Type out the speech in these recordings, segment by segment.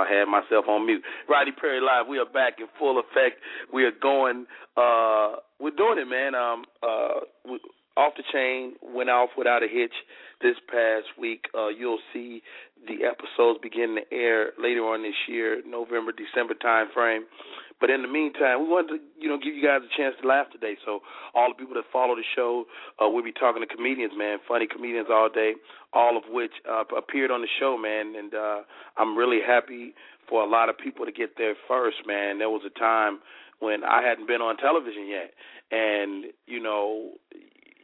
I had myself on mute. Rodney Perry live. We are back in full effect. We are going. uh We're doing it, man. Um, uh, we, off the chain went off without a hitch this past week. Uh, you'll see the episodes begin to air later on this year, November, December time frame. But in the meantime, we wanted to, you know, give you guys a chance to laugh today. So all the people that follow the show, uh, we'll be talking to comedians, man, funny comedians all day, all of which uh, appeared on the show, man. And uh, I'm really happy for a lot of people to get there first, man. There was a time when I hadn't been on television yet, and you know,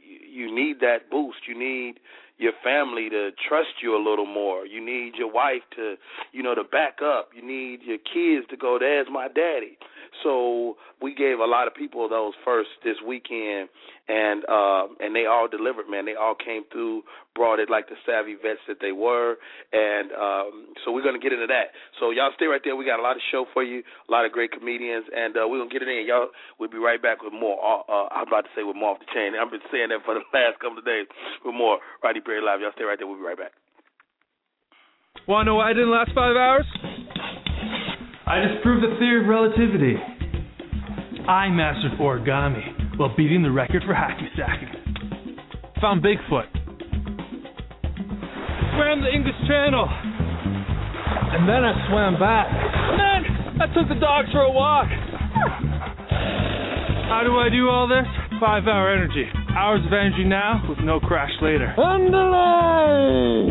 you need that boost. You need your family to trust you a little more. You need your wife to, you know, to back up. You need your kids to go, there's my daddy. So we gave a lot of people those first this weekend, and uh, and they all delivered, man. They all came through, brought it like the savvy vets that they were, and um, so we're gonna get into that. So y'all stay right there. We got a lot of show for you, a lot of great comedians, and uh, we're gonna get it in. Y'all, we'll be right back with more. Uh, uh, I'm about to say with more off the chain. I've been saying that for the last couple of days. With more Rodney Perry live. Y'all stay right there. We'll be right back. Wanna know why I didn't last five hours? I disproved the theory of relativity. I mastered origami while beating the record for hacky sacking. Found Bigfoot. Swam the English Channel. And then I swam back. And then I took the dogs for a walk. How do I do all this? Five hour energy. Hours of energy now with no crash later. Underlay!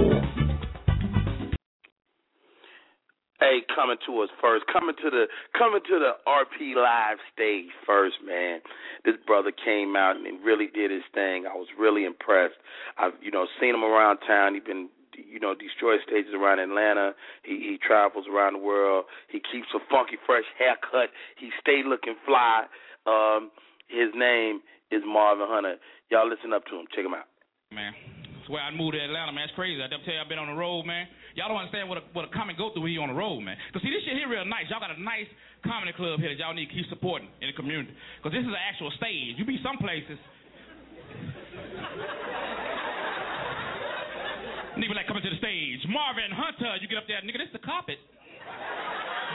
Hey, coming to us first, coming to the coming to the RP live stage first, man. This brother came out and really did his thing. I was really impressed. I've you know seen him around town. He's been you know destroy stages around Atlanta. He he travels around the world. He keeps a funky fresh haircut. He stay looking fly. Um, his name is Marvin Hunter. Y'all listen up to him. Check him out. Man, that's where I moved to Atlanta, man. It's crazy. I tell you, I've been on the road, man. Y'all don't understand what a, what a comic go through when you on the road, man. Cause see, this shit here real nice. Y'all got a nice comedy club here that y'all need to keep supporting in the community. Cause this is an actual stage. You be some places. Nigga like coming to the stage. Marvin Hunter, you get up there, nigga. This the carpet.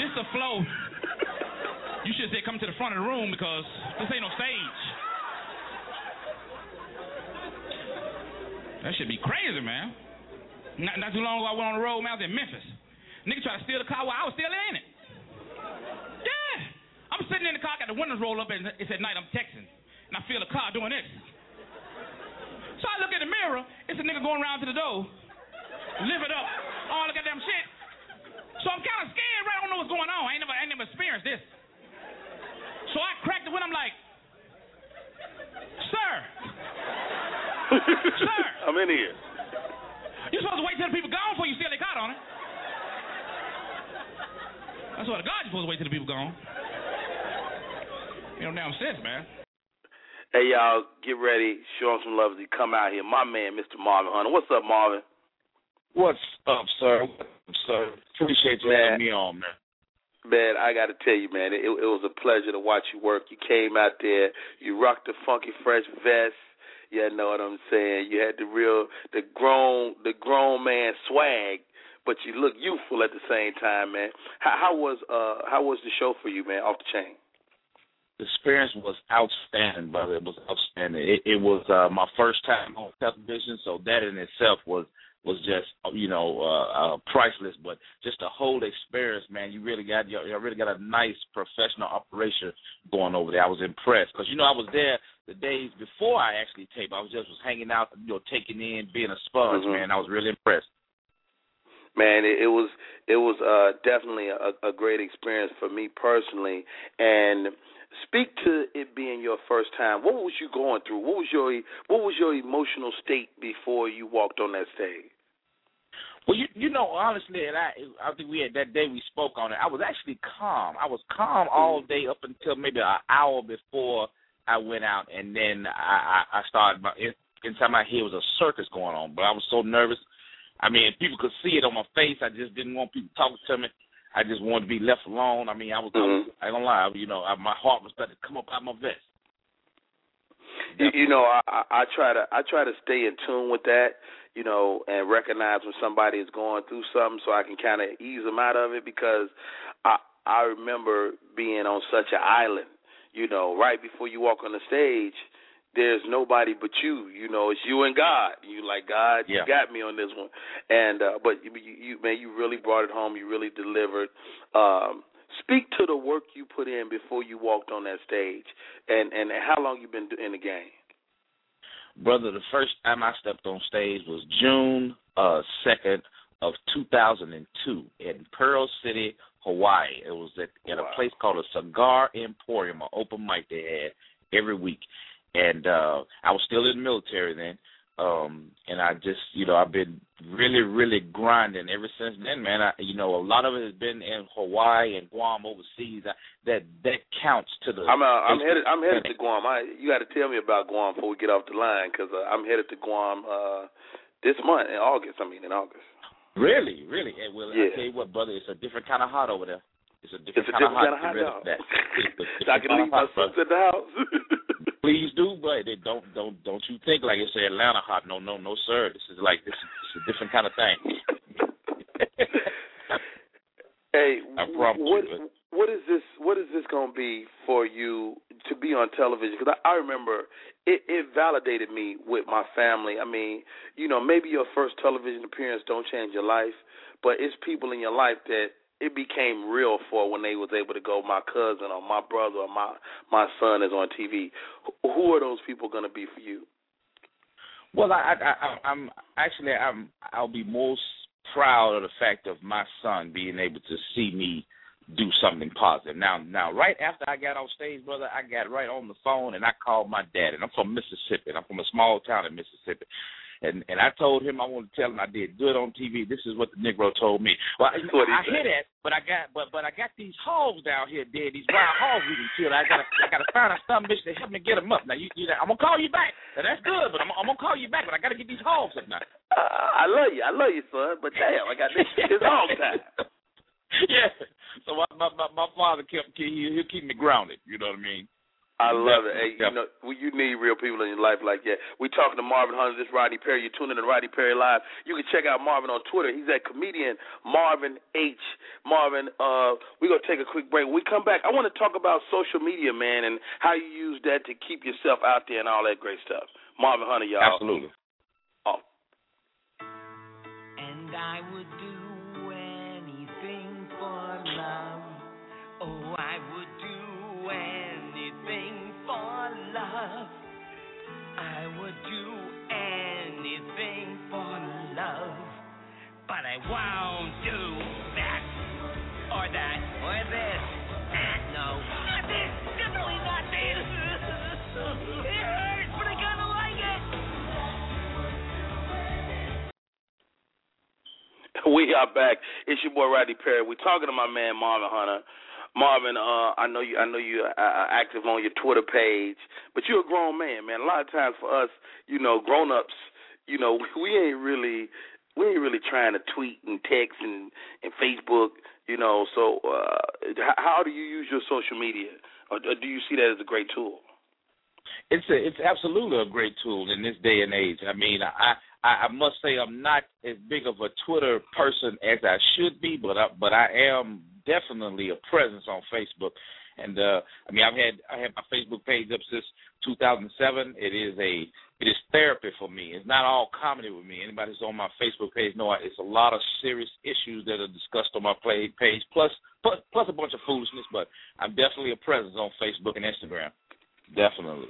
This the flow. You should say come to the front of the room because this ain't no stage. That should be crazy, man. Not, not too long ago, I went on the road, man. I was in Memphis. Nigga tried to steal the car while I was still in it. Yeah. I'm sitting in the car, got the windows rolled up, and it's at night. I'm texting, and I feel the car doing this. So I look in the mirror. It's a nigga going around to the door, live it up, Oh, all the goddamn shit. So I'm kind of scared, right? I don't know what's going on. I ain't never, I ain't never experienced this. So I cracked the window. I'm like, sir, sir. I'm in here. You're supposed to wait till the people gone before you steal their car, don't it? That's what God. You're supposed to wait till the people gone. You know, damn sense, man. Hey y'all, get ready. Show him some love as he come out here. My man, Mr. Marvin Hunter. What's up, Marvin? What's up, sir? What's up, sir? Appreciate you Man. having me on, man. Man, I got to tell you, man, it, it was a pleasure to watch you work. You came out there, you rocked the funky fresh vest. You know what I'm saying? You had the real, the grown, the grown man swag, but you look youthful at the same time, man. How, how was uh how was the show for you, man? Off the chain. The experience was outstanding, brother. It was outstanding. It, it was uh, my first time on television, so that in itself was was just you know uh, uh, priceless. But just the whole experience, man, you really got you really got a nice professional operation going over there. I was impressed because you know I was there the days before I actually taped. I was just was hanging out, you know, taking in, being a sponge, Mhm. man. I was really impressed. Man, it, it was it was uh definitely a, a great experience for me personally. And speak to it being your first time. What was you going through? What was your what was your emotional state before you walked on that stage? Well, you you know honestly, and I I think we had that day we spoke on it. I was actually calm. I was calm all day up until maybe an hour before I went out, and then I I, I started. My, in- inside my head was a circus going on, but I was so nervous. I mean, people could see it on my face. I just didn't want people talking to me. I just wanted to be left alone. I mean, I was, I, was Mhm. I ain't gonna lie, you know, I, my heart was starting to come up out of my vest. you, you know, I, I, I try to I try to stay in tune with that, you know, and recognize when somebody is going through something, so I can kind of ease them out of it because I I remember being on such an island, you know, right before you walk on the stage there's nobody but you. You know, it's you and God. You like God, yeah. you got me on this one. And uh but you, you man, you really brought it home. You really delivered. Um speak to the work you put in before you walked on that stage and and how long you been in the game. Brother, the first time I stepped on stage was June uh 2nd of 2002 in Pearl City, Hawaii. It was at, at wow. a place called a Cigar Emporium, an open mic they had every week and uh I was still in the military then. Um and I just, you know, I've been really really grinding ever since then, man. I you know, a lot of it has been in Hawaii and Guam overseas. I, that that counts to the I'm uh, I'm headed I'm headed to Guam. I you got to tell me about Guam before we get off the line cuz uh, I'm headed to Guam uh this month in August, I mean in August. Really? Really? And well, yeah. I tell you what, brother, it's a different kind of hot over there. It's a different, it's a kind, different of kind of hot. That. so I can leave my sons at the house. Please do, but they don't don't don't you think like it's Atlanta hot? No, no, no, sir. This is like this is, a different kind of thing. hey, I promise what you, what is this? What is this going to be for you to be on television? Because I, I remember it, it validated me with my family. I mean, you know, maybe your first television appearance don't change your life, but it's people in your life that it became real for when they was able to go my cousin or my brother or my my son is on TV. Who are those people going to be for you? Well, I, I, I I'm actually I'm I'll be most proud of the fact of my son being able to see me do something positive. Now, now, right after I got off stage, brother, I got right on the phone and I called my dad. And I'm from Mississippi. And I'm from a small town in Mississippi. And and I told him I wanted to tell him I did good on TV. This is what the Negro told me. Well, That's what I hear that, but I got but but I got these hogs down here dead. These wild hogs we can kill. I gotta I gotta find a some bitch to help me get them up. Now you, you I'm gonna call you back. Now that's good, but I'm I'm gonna call you back. But I gotta get these hogs up now. Uh, I love you, I love you, son. But damn, I got this. It's hog time. yeah. So my my my, my father kept he he'll keep me grounded. You know what I mean? I love it. Hey, you know, you need real people in your life like that. We talking to Marvin Hunter. This is Rodney Perry. You're tuning in to Rodney Perry Live. You can check out Marvin on Twitter. He's at comedian Marvin H. Marvin, uh, we're gonna take a quick break. When we come back, I want to talk about social media, man, and how you use that to keep yourself out there and all that great stuff. Marvin Hunter, y'all. Absolutely. Oh. And I would do anything for love. Oh, I would do anything for love. I would do anything for love. But I won't do We are back. It's your boy Rodney Perry. We're talking to my man Marvin Hunter. Marvin, uh, I know you. I know you are uh, active on your Twitter page, but you're a grown man, man. A lot of times for us, you know, grown ups, you know, we ain't really, we ain't really trying to tweet and text and and Facebook, you know. So, uh, how, how do you use your social media, or do you see that as a great tool? It's a, it's absolutely a great tool in this day and age. I mean, I, I I must say I'm not as big of a Twitter person as I should be, but I, but I am definitely a presence on Facebook. And uh I mean, I've had I had my Facebook page up since 2007. It is a it is therapy for me. It's not all comedy with me. Anybody who's on my Facebook page know it's a lot of serious issues that are discussed on my play page, plus plus plus a bunch of foolishness. But I'm definitely a presence on Facebook and Instagram. Definitely.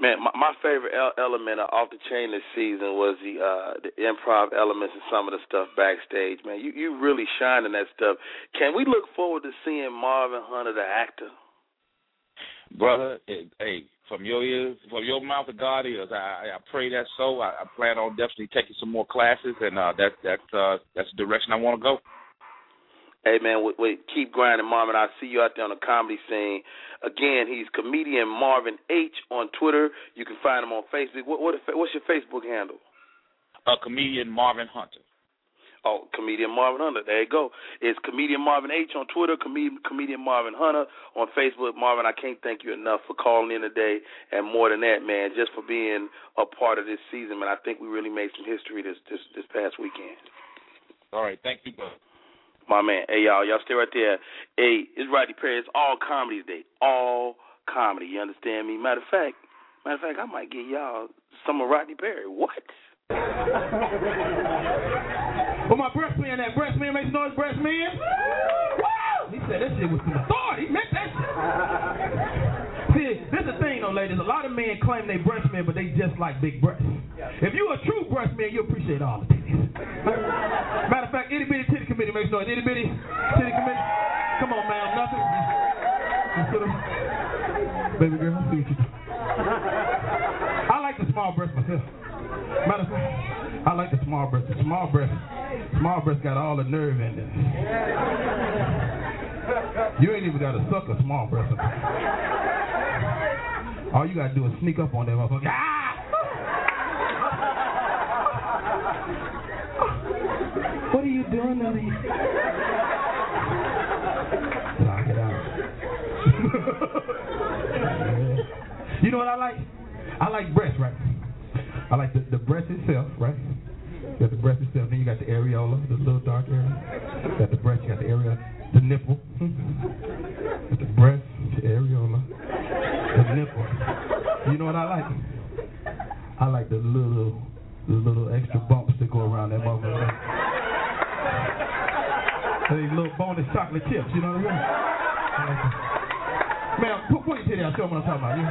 Man, my, my favorite el- element of off the chain this season was the uh the improv elements and some of the stuff backstage. Man, you you really shine in that stuff. Can we look forward to seeing Marvin Hunter, the actor? brother. Hey, from your ears, from your mouth to God ears. I, I pray that's so. I, I plan on definitely taking some more classes, and uh, that that uh, that's the direction I want to go. Hey man, wait, wait, keep grinding, Marvin. I see you out there on the comedy scene. Again, he's comedian Marvin H on Twitter. You can find him on Facebook. What, what what's your Facebook handle? A comedian Marvin Hunter. Oh, comedian Marvin Hunter. There you go. It's comedian Marvin H on Twitter, comedian comedian Marvin Hunter on Facebook. Marvin, I can't thank you enough for calling in today, and more than that, man, just for being a part of this season. Man, I think we really made some history this this this past weekend. All right, thank you, bro. My man, hey y'all, y'all stay right there. Hey, it's Rodney Perry. It's all comedy today. All comedy. You understand me? Matter of fact, matter of fact, I might get y'all some of Rodney Perry. What? Well, my breast man, that breast man makes noise, breast man. Woo! He said that shit was some authority. He meant that shit. See, this is the thing though, ladies. A lot of men claim they breast men, but they just like big breasts. If you a true breast man, you appreciate all the titties. Matter of fact, itty bitty titty committee makes noise. Itty bitty titty committee. Come on, ma'am, nothing. Just sit up. Baby girl, I see what you do. I like the small breast myself. Matter of fact, I like the small breast. The small breast, small breast got all the nerve in it. You ain't even got to suck a small breast. All you gotta do is sneak up on that motherfucker. Ah! What are you doing, Nelly? Knock it out. you know what I like? I like breast, right? I like the, the breast itself, right? You got the breast itself, then you got the areola, the little dark area. You got the breast, you got the area, the nipple. the breast, the areola. You know what I like? I like the little, the little extra bumps that go around that motherfucker. These little bonus chocolate chips, you know what I mean? I like. Man, put, put your titty out, show them what I'm talking about. You?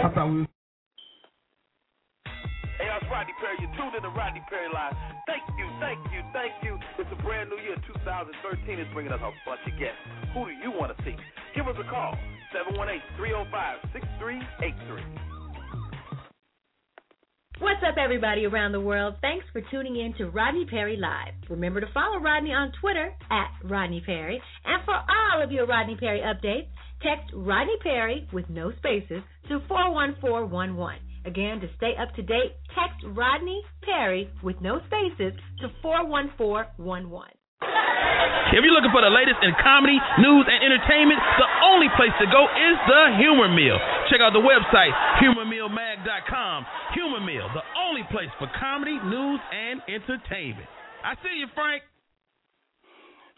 I thought we was Rodney Perry. You're tuned in to Rodney Perry Live. Thank you, thank you, thank you. It's a brand new year. 2013 is bringing us a bunch of guests. Who do you want to see? Give us a call. 718-305-6383. What's up, everybody around the world? Thanks for tuning in to Rodney Perry Live. Remember to follow Rodney on Twitter at Rodney Perry. And for all of your Rodney Perry updates, text Rodney Perry with no spaces to 41411. Again, to stay up to date, text Rodney Perry with no spaces to 41411. If you're looking for the latest in comedy, news, and entertainment, the only place to go is the Humor Mill. Check out the website, humormillmag.com. Humor Mill, the only place for comedy, news, and entertainment. I see you, Frank.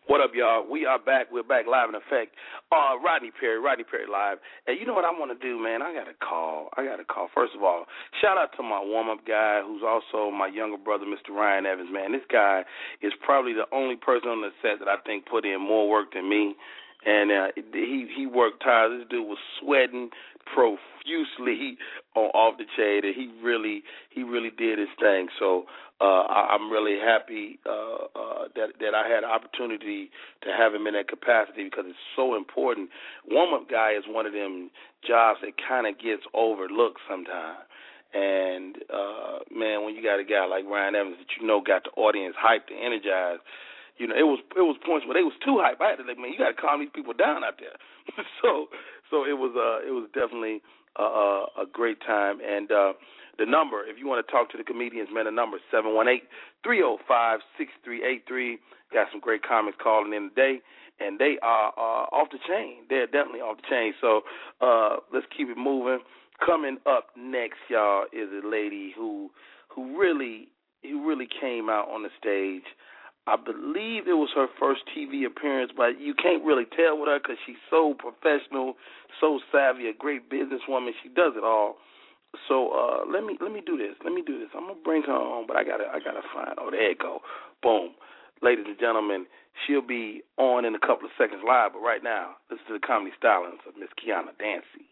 What up, y'all? We are back. We're back live in effect. Uh, Rodney Perry, Rodney Perry Live. And you know what I want to do, man? I got to call. I got to call. First of all, shout out to my warm up guy, who's also my younger brother, Mr. Ryan Evans. Man, this guy is probably the only person on the set that I think put in more work than me. And uh, he he worked hard. This dude was sweating profusely on off the chain, and he really he really did his thing. So uh, I, I'm really happy uh, uh, that that I had opportunity to have him in that capacity because it's so important. Warm up guy is one of them jobs that kind of gets overlooked sometimes. And uh man, when you got a guy like Ryan Evans that you know got the audience hyped and energized, you know, it was it was points where they was too hype. I had to like, man, you got to calm these people down out there. so so it was uh it was definitely a, great time. And uh the number, if you want to talk to the comedians, man, the number seven one eight three zero five six three eight three. Got some great comics calling in today, and they are uh, off the chain. They're definitely off the chain. So uh let's keep it moving. Coming up next, y'all, is a lady who who really who really came out on the stage. I believe it was her first TV appearance, but you can't really tell with her because she's so professional, so savvy, a great businesswoman. She does it all. So uh, let me let me do this. Let me do this. I'm gonna bring her on, but I gotta I gotta find. Oh, there you go. Boom, ladies and gentlemen. She'll be on in a couple of seconds live, but right now, listen to the comedy stylings of Miss Kiana Dancy.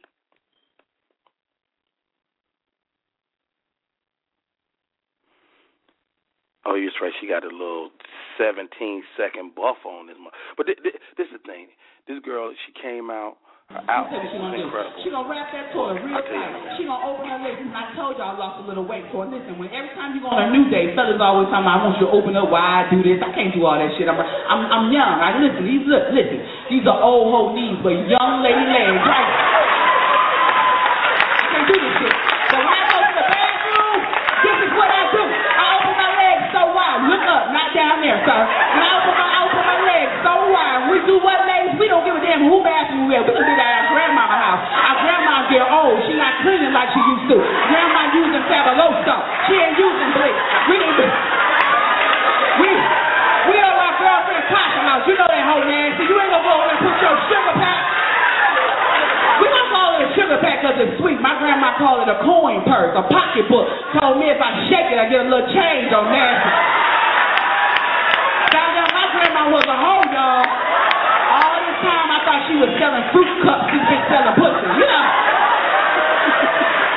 Oh, you're right. She got a little 17 second buff on this. mo- But th- th- this is the thing. This girl, she came out. Her outfit gonna incredible. She gonna wrap that toy real I tight. She gonna open her legs. And I told y'all I lost a little weight. So listen, when every time you go on a new day, fellas always talking about I want you to open up wide, do this. I can't do all that shit. I'm I'm I'm young. I listen. These look listen. These are old hoe knees, but young lady legs. Right? I can't do this shit. So when I go to the bathroom, this is what I do. down there. And I open my, open my legs so wide. We do what, ladies? We don't give a damn who bathroom we at. We can that at our grandmama house. Our grandma get old. She not cleaning like she used to. Grandma using Fabuloso. She ain't using bleach. We need to. We, we are our girlfriend Tasha house. You know that whole nasty. You ain't gonna go over and put your sugar pack. Sugar pack because it's sweet. My grandma called it a coin purse, a pocketbook. Told me if I shake it, I get a little change on nasty. Down there, my grandma was a hoe, y'all. All this time I thought she was selling fruit cups. She's been selling pussy. Know.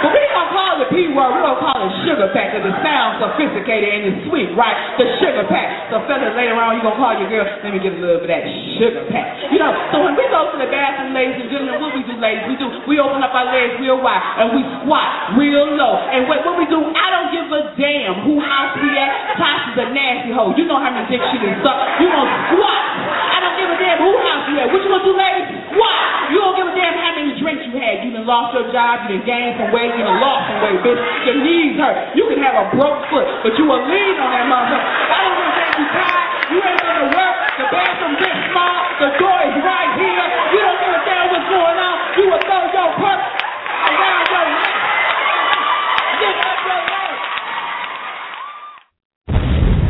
But we don't call it P word, we don't call it sugar pack because it sounds sophisticated and it's sweet, right? The sugar pack. So fellas later on you gonna call your girl, let me get a little bit of that sugar pack. You know, so when we go to the bathroom, ladies and gentlemen, what we do, ladies, we do we open up our legs real wide and we squat real low. And what, what we do, I don't give a damn who house we at. Tasha's a nasty hoe. You know how many dicks she done suck. You gonna squat. I don't give a damn who house. What you gonna do, ladies? Squat. You don't give a damn how many drinks you had. You done lost your job, you done gained some weight, you done lost some weight, bitch. Your knees hurt. You can have a broke foot, but you will lean on that motherfucker. I don't give a damn you tired. You ain't gonna work. The bathroom this small. The door is right here. You don't give a damn what's going on. You will throw your purse around your neck. Lift.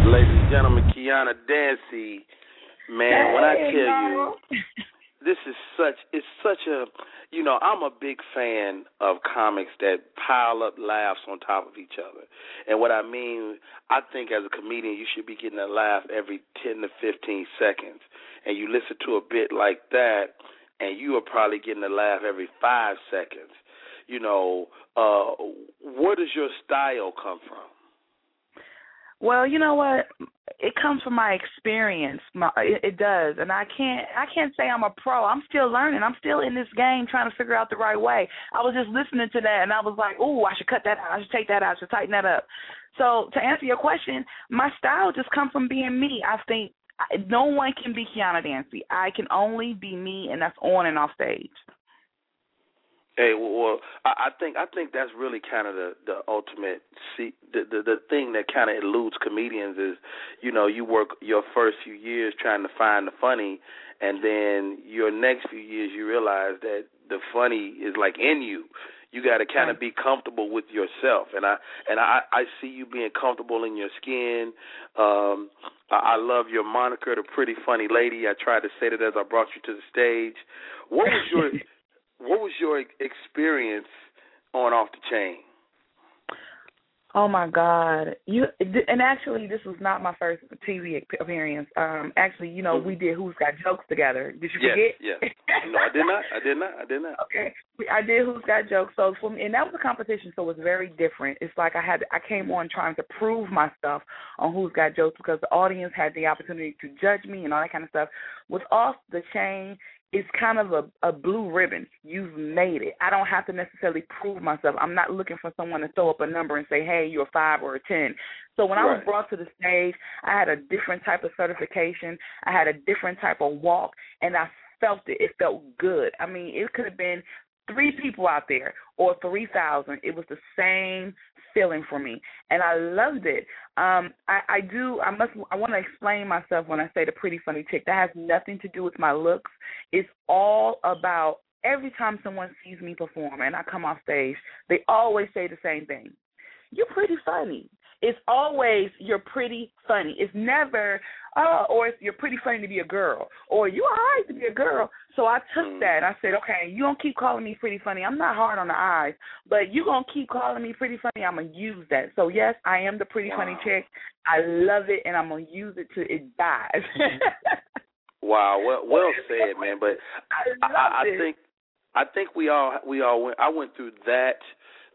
Ladies and gentlemen, Kiana Dancy, man, when I tell you, this is such it's such a you know i'm a big fan of comics that pile up laughs on top of each other. And what i mean i think as a comedian you should be getting a laugh every 10 to 15 seconds. And you listen to a bit like that and you are probably getting a laugh every 5 seconds. You know uh where does your style come from Well, you know what? It comes from my experience. My, it, it does, and I can't. I can't say I'm a pro. I'm still learning. I'm still in this game, trying to figure out the right way. I was just listening to that, and I was like, "Ooh, I should cut that out. I should take that out. I should tighten that up." So, to answer your question, my style just comes from being me. I think no one can be Kiana Dancy. I can only be me, and that's on and off stage. Hey, well, I think I think that's really kind of the the ultimate see the the, the thing that kind of eludes comedians is, you know, you work your first few years trying to find the funny, and then your next few years you realize that the funny is like in you. You got to kind of be comfortable with yourself, and I and I I see you being comfortable in your skin. Um, I, I love your moniker, the pretty funny lady. I tried to say that as I brought you to the stage. What was your what was your ex- experience on Off the Chain? Oh my God! You and actually, this was not my first TV appearance. Um, actually, you know, we did Who's Got Jokes together. Did you yes, forget? yes. No, I did not. I did not. I did not. Okay, We- I did Who's Got Jokes. So for me, and that was a competition, so it was very different. It's like I had, I came on trying to prove myself on Who's Got Jokes because the audience had the opportunity to judge me and all that kind of stuff. With Off the Chain, it's kind of a, a blue ribbon. You've made it. I don't have to necessarily prove myself. I'm not looking for someone to throw up a number and say, "Hey, you're a five or a 10. So when I was brought to the stage, I had a different type of certification. I had a different type of walk, and I felt it. It felt good. I mean, it could have been three people out there or 3,000. It was the same feeling for me, and I loved it. Um, I, I do. I must. I want to explain myself when I say the pretty funny chick. That has nothing to do with my looks. It's all about every time someone sees me perform and I come off stage, they always say the same thing. You're pretty funny. It's always you're pretty funny. It's never oh, or it's, you're pretty funny to be a girl, or you're alright to be a girl. So I took mm. that and I said, okay, you don't keep calling me pretty funny. I'm not hard on the eyes, but you gonna keep calling me pretty funny. I'm gonna use that. So yes, I am the pretty funny chick. I love it, and I'm gonna use it till it dies. Mm-hmm. Wow, well, well said, man. But I I, I it. think I think we all we all went. I went through that.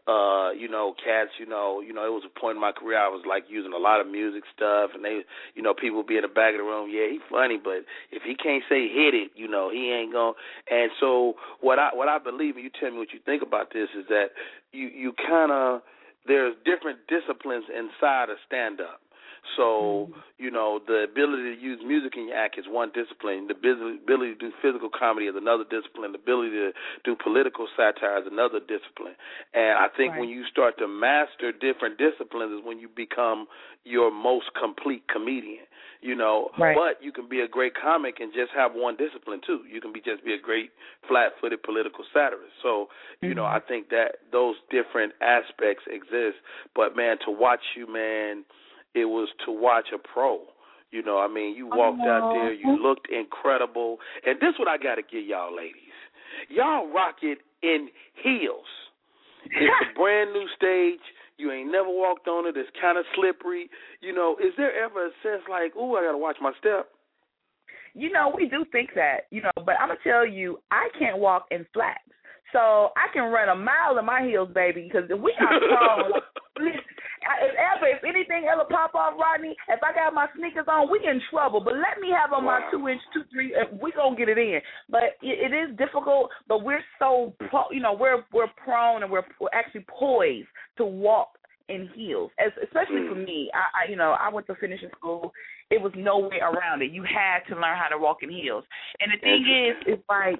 Uh, you know, cats. You know, you know, it was a point in my career I was like using a lot of music stuff, and they, you know, people be in the back of the room. Yeah, he funny, but if he can't say hit it, you know, he ain't going. And so what I what I believe, and you tell me what you think about this, is that you you kind of there's different disciplines inside of stand up. So, you know, the ability to use music in your act is one discipline. The ability to do physical comedy is another discipline. The ability to do political satire is another discipline. And I think Right. when you start to master different disciplines is when you become your most complete comedian. You know, Right. but you can be a great comic and just have one discipline too. You can be just be a great flat-footed political satirist. So, you know, Mhm. I think that those different aspects exist. But man, to watch you, man, it was to watch a pro. You know, I mean, you walked out there, you looked incredible, and this what I got to give y'all, ladies. Y'all rock it in heels. It's a brand new stage. You ain't never walked on it. It's kind of slippery. You know, is there ever a sense like, ooh, I got to watch my step? You know, we do think that, you know, but I'm gonna tell you, I can't walk in flats, so I can run a mile in my heels, baby, because we are strong. If ever, if anything ever pop off, Rodney, if I got my sneakers on, we in trouble. But let me have on my two inch, two three, we gonna get it in. But it, it is difficult. But we're so, pro, you know, we're we're prone and we're, we're actually poised to walk in heels, as, especially for me. I, I, you know, I went to finishing school. It was no way around it. You had to learn how to walk in heels. And the thing is, it's like,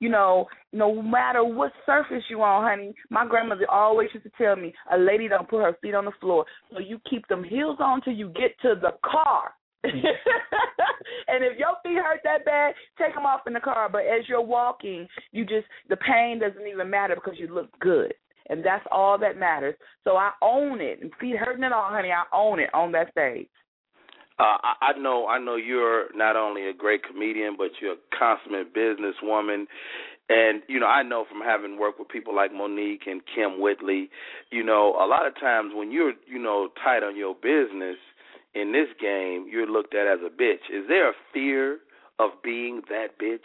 you know, no matter what surface you on, honey. My grandmother always used to tell me, a lady don't put her feet on the floor, so you keep them heels on till you get to the car. and if your feet hurt that bad, take them off in the car. But as you're walking, you just the pain doesn't even matter because you look good, and that's all that matters. So I own it. And feet hurting at all, honey. I own it on that stage. Uh, I, I know, I know you're not only a great comedian, but you're a consummate businesswoman. And you know, I know from having worked with people like Mo'Nique and Kym Whitley, you know, a lot of times when you're, you know, tight on your business in this game, you're looked at as a bitch. Is there a fear of being that bitch?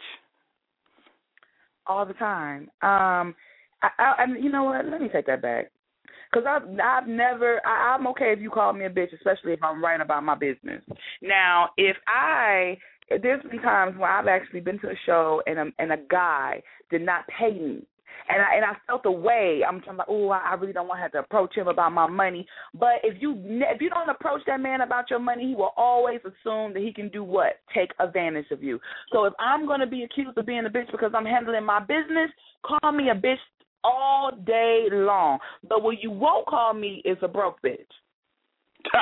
all the time. Um, I, I, I you know what? Let me take that back. Cause I've I've never I, I'm okay if you call me a bitch, especially if I'm writing about my business. Now, if I there's been times where I've actually been to a show and a and a guy did not pay me. And I and I felt the way I'm talking about. Oh, I, I really don't want to have to approach him about my money. But if you if you don't approach that man about your money, he will always assume that he can do what take advantage of you. So if I'm to be accused of being a bitch because I'm handling my business, call me a bitch all day long. But what you won't call me is a broke bitch.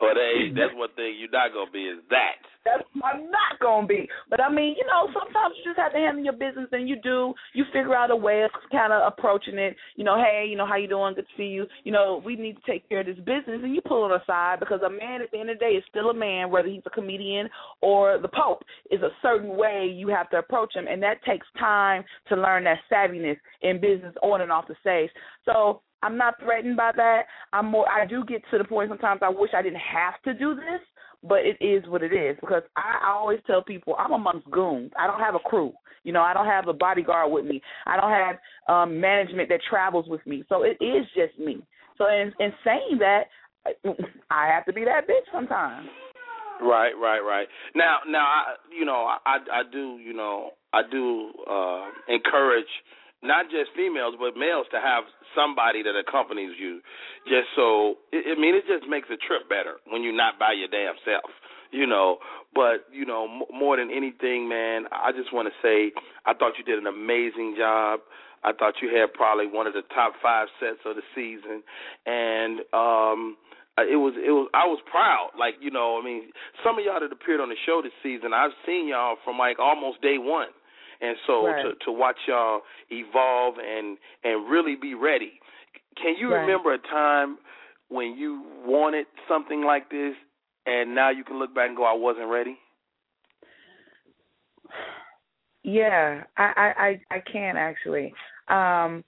well, they, that's one thing you're not gonna be is that. That's I'm not gonna be. But I mean, you know, sometimes you just have to handle your business, and you do. You figure out a way of kind of approaching it. You know, hey, you know, how you doing? Good to see you. You know, we need to take care of this business, and you pull it aside because a man at the end of the day is still a man, whether he's a comedian or the Pope. Is a certain way you have to approach him, and that takes time to learn that savviness in business on and off the stage. So I'm not threatened by that. I'm more. I do get to the point sometimes I wish I didn't have to do this, but it is what it is because I, I always tell people I'm amongst goons. I don't have a crew. You know, I don't have a bodyguard with me. I don't have um management that travels with me. So it is just me. So in, in saying that, I have to be that bitch sometimes. Right, right, right. Now, now, I, you know, I, I do, you know, I do uh, encourage not just females but males to have somebody that accompanies you, just so. I mean, it just makes a trip better when you're not by your damn self, you know. But you know, m- more than anything, man, I just want to say I thought you did an amazing job. I thought you had probably one of the top five sets of the season, and um uh, it was it was I was proud. Like you know, I mean, some of y'all that appeared on the show this season, I've seen y'all from like almost day one, and so Right. to to watch y'all evolve and and really be ready. Can you Right. remember a time when you wanted something like this, and now you can look back and go, I wasn't ready? Yeah, I I I, I can actually. Um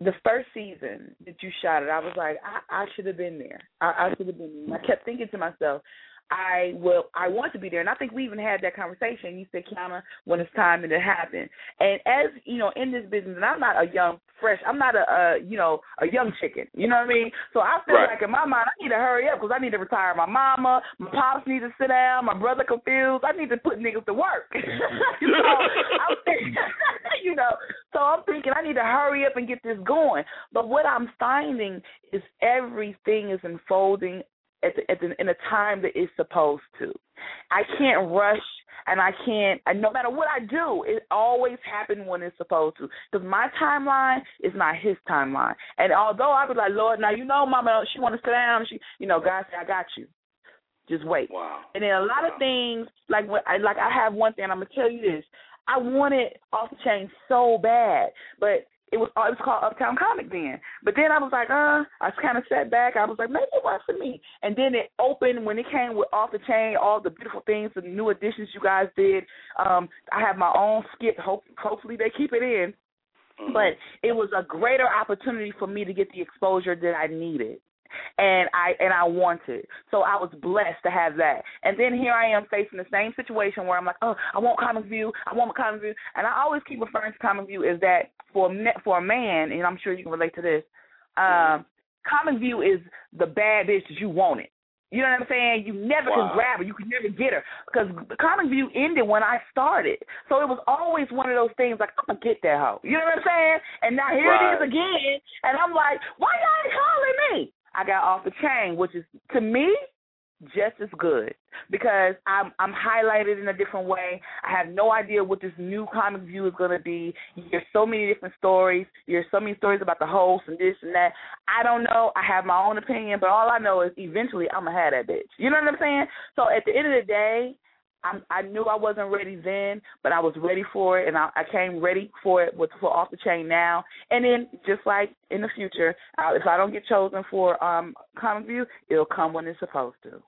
the first season that you shot it, I was like, I, I should have been there. I, I should have been there. And I kept thinking to myself, I will I want to be there. And I think we even had that conversation. You said, Kiana, when it's time and it happened. And as you know, in this business, and I'm not a young fresh I'm not a, a you know, a young chicken. You know what I mean? So I feel Right. like in my mind I need to hurry up because I need to retire my mama, my pops need to sit down, my brother confused. I need to put niggas to work. you know, I'm thinking, you know, so I'm thinking I need to hurry up and get this going. But what I'm finding is everything is unfolding at the, at the in the time that it's supposed to. I can't rush and I can't. And no matter what I do, it always happens when it's supposed to. Because my timeline is not his timeline. And although I be like, Lord, now you know, Mama, she want to sit down. She, you know, God said, I got you. Just wait. Wow. And then a lot wow. of things, like what, I, like I have one thing. I'm gonna tell you this. I wanted off the chain so bad, but it was it was called Uptown Comic then. But then I was like, uh, I kind of sat back. I was like, maybe it wasn't for me. And then it opened when it came with Off the Chain, all the beautiful things, the new additions you guys did. Um, I have my own skit. Hope hopefully they keep it in. Mm-hmm. But it was a greater opportunity for me to get the exposure that I needed and I and I wanted. So I was blessed to have that. And then here I am facing the same situation where I'm like, oh, I want Comic View, I want Comic View, and I always keep referring to Comic View is that for for a man, and I'm sure you can relate to this. Um, Comic View is the bad bitch that you wanted. You know what I'm saying? You never wow. can grab her. You can never get her because Comic View ended when I started. So it was always one of those things like I'm gonna get that hoe. You know what I'm saying? And now here right. it is again, and I'm like, why y'all ain't calling me? I got off the chain, which is to me just as good because I'm I'm highlighted in a different way. I have no idea what this new comic view is going to be. There's so many different stories. There's so many stories about the host and this and that. I don't know. I have my own opinion, but all I know is eventually I'm gonna have that bitch. You know what I'm saying? So at the end of the day, I'm, I knew I wasn't ready then, but I was ready for it, and I, I came ready for it with for off the chain now. And then, just like in the future, uh, if I don't get chosen for um Comic View, it'll come when it's supposed to.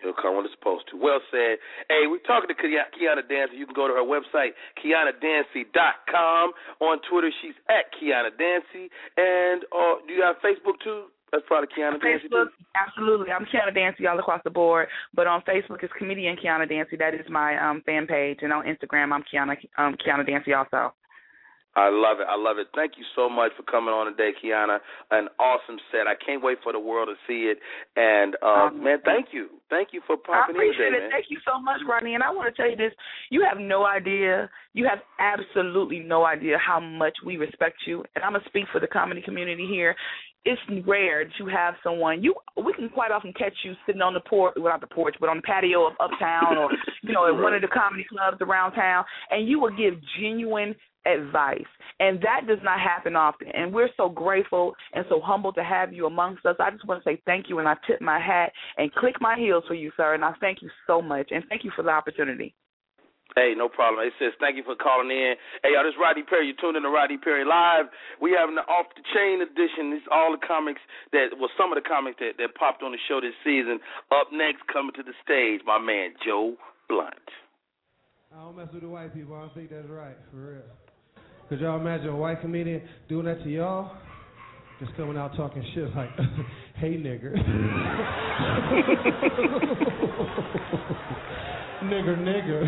It'll come when it's supposed to. Well said. Hey, we're talking to Kiana Dancy. You can go to her website, KianaDancy.com. On Twitter, she's at Kiana Dancy. And uh, do you have Facebook too? That's probably Kiana Dancy. Facebook, absolutely. I'm Kiana Dancy all across the board. But on Facebook, it's comedian Kiana Dancy. That is my um fan page. And on Instagram, I'm Kiana um Kiana Dancy also. I love it. I love it. Thank you so much for coming on today, Kiana. An awesome set. I can't wait for the world to see it. And uh Um, man, thank you. Thank you for popping in appreciate today, it. man. Thank you so much, Ronnie. And I want to tell you this: you have no idea. You have absolutely no idea how much we respect you. And I'm gonna speak for the comedy community here. It's rare to have someone you. We can quite often catch you sitting on the porch, well not the porch, but on the patio of uptown, or you know, at one of the comedy clubs around town, and you will give genuine advice. And that does not happen often. And we're so grateful and so humble to have you amongst us. I just want to say thank you and I tip my hat and click my heels for you, sir. And I thank you so much. And thank you for the opportunity. Hey, no problem. Hey, sis, thank you for calling in. Hey, y'all, this is Rodney Perry. You're tuned in to Rodney Perry Live. We have an off the chain edition. This is all the comics that, well, some of the comics that, that popped on the show this season. Up next, coming to the stage, my man Joe Blunt. I don't mess with the white people. I don't think that's right, for real. Could y'all imagine a white comedian doing that to y'all? Just coming out talking shit like, hey, nigger. nigger, nigger.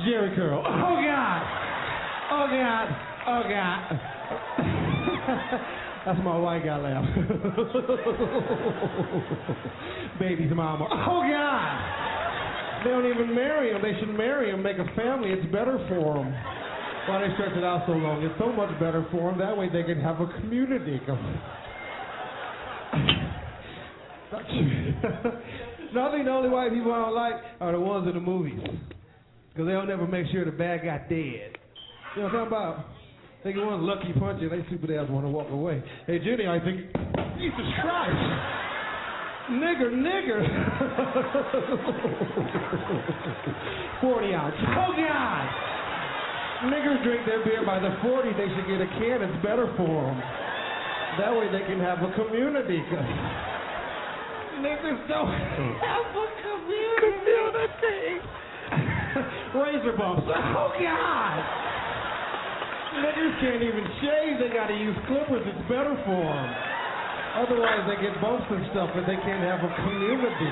Jerry Curl. Oh, God. Oh, God. Oh, God. That's my white guy laugh. Baby's mama. Oh, God. They don't even marry him. They should marry him, make a family. It's better for them. Why they stretch it out so long? It's so much better for them. That way they can have a community. no, I think the only white people I don't like are the ones in the movies. Because they'll never make sure the bad guy dead. You know what I'm talking about? They get one lucky punch and they stupid ass want to walk away. Hey, Judy, I think, Jesus Christ. Nigger, nigger. 40 ounce. Oh, God. Niggers drink their beer by the 40. They should get a can. It's better for them. That way they can have a community. Niggers don't have a community. Razor bumps. Oh, God. Niggers can't even shave. They got to use clippers. It's better for them. Otherwise, they get bumps and stuff, and they can't have a community.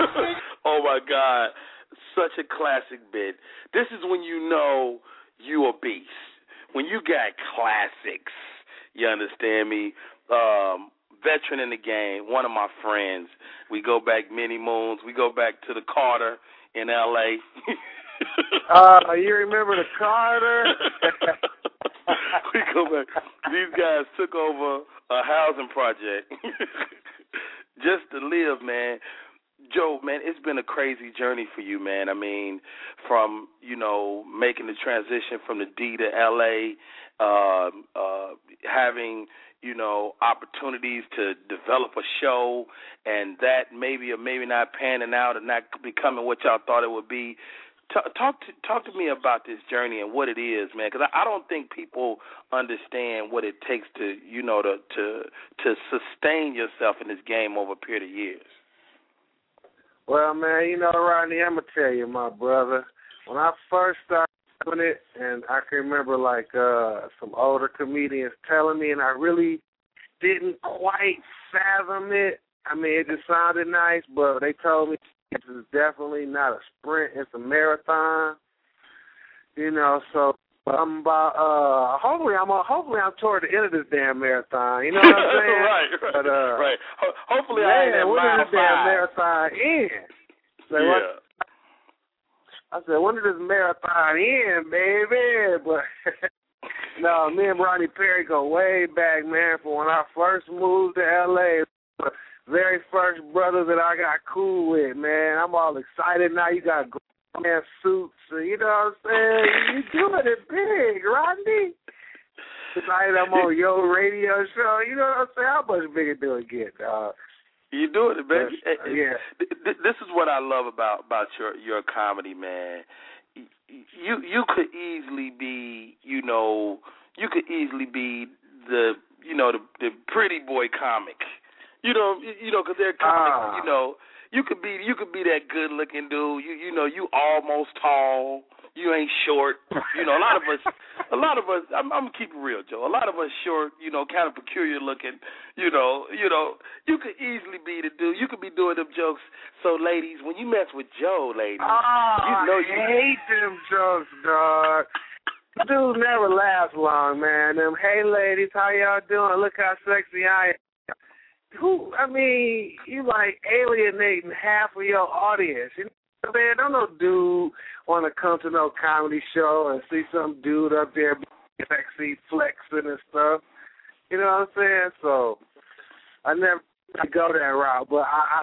oh my God, such a classic bit. This is when you know you a beast. When you got classics, you understand me. Um, veteran in the game, one of my friends. We go back many moons. We go back to the Carter in L.A. uh, you remember the Carter? we go back. These guys took over a housing project just to live, man. Joe, man, it's been a crazy journey for you, man. I mean, from you know making the transition from the D to LA, uh, uh, having you know opportunities to develop a show, and that maybe or maybe not panning out and not becoming what y'all thought it would be. Talk, talk to talk to me about this journey and what it is, man. Because I, I don't think people understand what it takes to, you know, to to to sustain yourself in this game over a period of years. Well, man, you know, Rodney, I'm gonna tell you, my brother. When I first started doing it, and I can remember like uh some older comedians telling me, and I really didn't quite fathom it. I mean, it just sounded nice, but they told me this is definitely not a sprint; it's a marathon. You know, so I'm about. uh Hopefully, I'm. Uh, hopefully, I'm toward the end of this damn marathon. You know what I'm saying? right, right, But, uh, right. Ho- hopefully, man, I ain't at mile this damn marathon end? Say yeah. what? I said, when did this marathon end, baby? But no, me and Rodney Perry go way back, man. From when I first moved to LA, the very first brother that I got cool with, man. I'm all excited now. You got man suits, you know what I'm saying? You doing it big, Rodney. Tonight I'm on your radio show. You know what I'm saying? How much bigger do it get, dog? You doing it, baby. Yeah. th- th- This is what I love about about your your comedy, man. You you could easily be, you know, you could easily be the, you know, the the pretty boy comic. You know, you, you know, because they're comics. Ah. You know, you could be you could be that good looking dude. You you know, you almost tall. You ain't short. You know, a lot of us, a lot of us. I'm, I'm gonna keep it real, Joe. A lot of us short. You know, kind of peculiar looking. You know, you know, you could easily be the dude. You could be doing them jokes. So, ladies, when you mess with Joe, ladies, Oh, you know I you hate them jokes, dog. Dude never last long, man. Them, hey ladies, how y'all doing? Look how sexy I am. Who? I mean, you like alienating half of your audience. You know what Don't no dude want to come to no comedy show and see some dude up there sexy, flexing and stuff. You know what I'm saying? So I never go that route, but I, I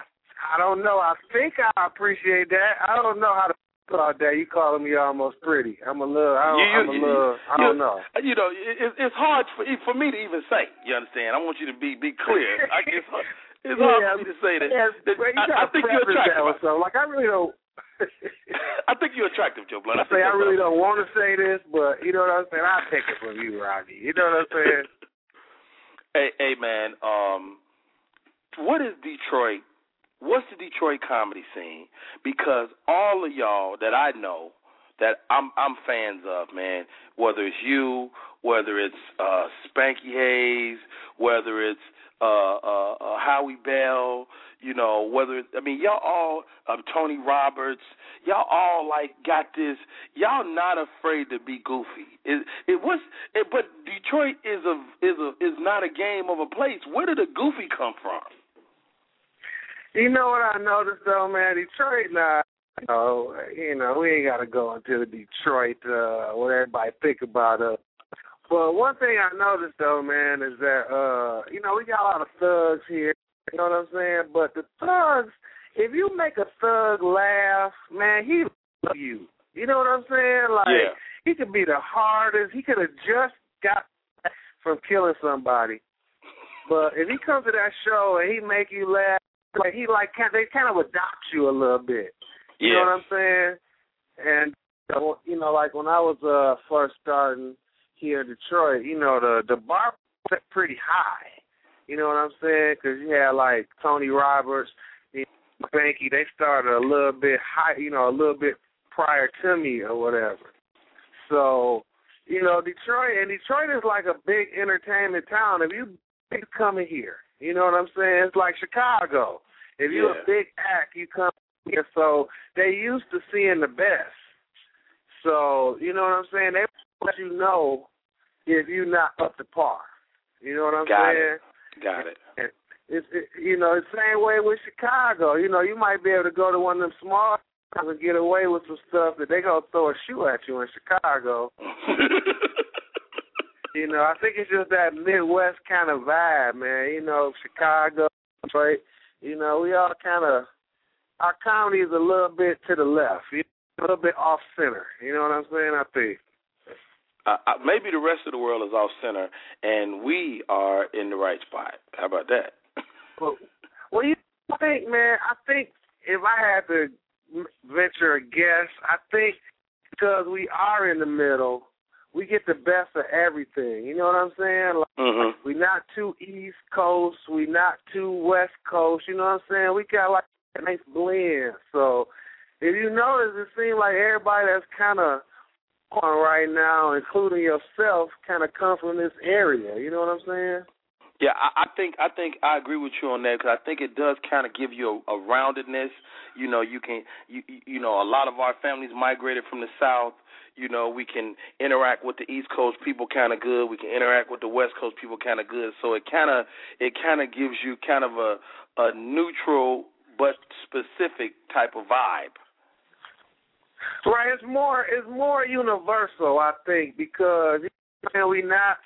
I don't know. I think I appreciate that. I don't know how to about that. You calling me almost pretty. I'm a little. I don't, You- you- I'm a little. I don't know. You know, it, it- it's hard for for me to even say. You understand? I want you to be be clear. I guess it's hard for me to say that. Yeah, that I, I think you're that attractive. with something. Like I really don't. I think you're attractive, Joe Blount. I say I really don't want to say this, but you know what I'm saying. I'll take it from you, Rodney. You know what I'm saying? Hey, hey, man. Um, what is Detroit? What's the Detroit comedy scene? Because all of y'all that I know, that I'm I'm fans of, man. Whether it's you, whether it's uh, Spanky Hayes, whether it's uh, uh, uh, Howie Bell, you know, whether I mean y'all all um, Tony Roberts, y'all all like got this. Y'all not afraid to be goofy. It it was, it, but Detroit is a is a is not a game of a place. Where did the goofy come from? You know what I noticed though, man? Detroit now. You know, you know, we ain't gotta go into Detroit, uh, what everybody think about us. But one thing I noticed though, man, is that uh, you know, we got a lot of thugs here. You know what I'm saying? But the thugs, if you make a thug laugh, man, he love you. You know what I'm saying? Like Yeah. he could be the hardest. He could have just got from killing somebody. But if he comes to that show and he make you laugh, like he like they kind of adopt you a little bit. You know what I'm saying? And you know, like when I was uh first starting here in Detroit, you know, the the bar was set pretty high. You know what I'm saying? Because you had like Tony Roberts, you know, Spanky. They started a little bit high, you know, a little bit prior to me or whatever. So, you know, Detroit and Detroit is like a big entertainment town. If you you coming here, you know what I'm saying? It's like Chicago. If you're Yeah. a big act, you come here. So they used to seeing the best. So you know what I'm saying? They let you know if you're not up to par. You know what I'm Got saying? it. Got it. It's it, you know the same way with Chicago. You know you might be able to go to one of them small towns and get away with some stuff that they gonna throw a shoe at you in Chicago. You know, I think it's just that Midwest kind of vibe, man. You know, Chicago, Detroit. You know, we all kind of our comedy is a little bit to the left, you know, a little bit off center. You know what I'm saying? I think. Uh, uh, maybe the rest of the world is off center, and we are in the right spot. How about that? Well, well, you think, man? I think if I had to venture a guess, I think because we are in the middle, we get the best of everything. You know what I'm saying? Like, mm-hmm. we not too East Coast, We're not too West Coast. You know what I'm saying? We got like a nice blend. So if you notice, it seems like everybody that's kind of on right now, including yourself, kind of come from this area. You know what I'm saying? Yeah, I, I think I think I agree with you on that because I think it does kind of give you a, a roundedness. You know, you can you you know a lot of our families migrated from the south. You know, we can interact with the East Coast people kind of good. We can interact with the West Coast people kind of good. So it kind of it kind of gives you kind of a a neutral but specific type of vibe. Right, it's more it's more universal, I think, because man, we not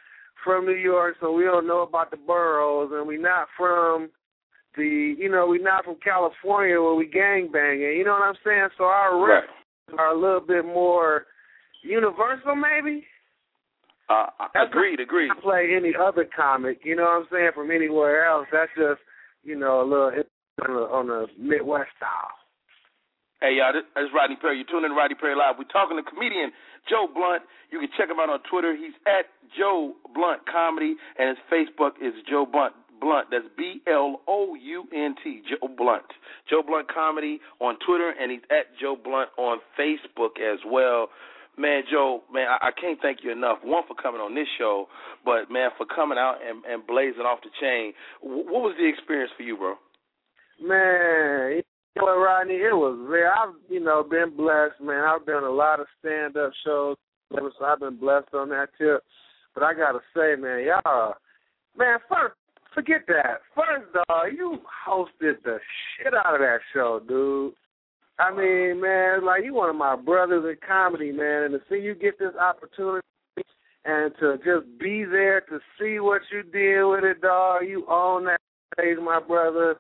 from New York, so we don't know about the boroughs, and we not from the you know we not from California where we gang banging. You know what I'm saying? So our right. are a little bit more universal, maybe. Uh, agreed, agreed. Play any other comic, you know what I'm saying, from anywhere else. That's just you know a little on the, on Midwest style. Hey, y'all, this, this is Rodney Perry. You're tuning in to Rodney Perry Live. We're talking to comedian Joe Blount. You can check him out on Twitter. He's at Joe Blount Comedy, and his Facebook is Joe Blount. Blount. That's B L O U N T. Joe Blount. Joe Blount Comedy on Twitter, and he's at Joe Blount on Facebook as well. Man, Joe, man, I, I can't thank you enough. One for coming on this show, but man, for coming out and, and blazing off the chain. W- what was the experience for you, bro? Man, you know, Rodney, it was very. I've you know been blessed, man. I've done a lot of stand up shows, so I've been blessed on that tip. But I gotta say, man, y'all, man, first forget that. First, dog, you hosted the shit out of that show, dude. I mean, man, like you one of my brothers in comedy, man, and to see you get this opportunity and to just be there to see what you did with it, dog. You own that stage, my brother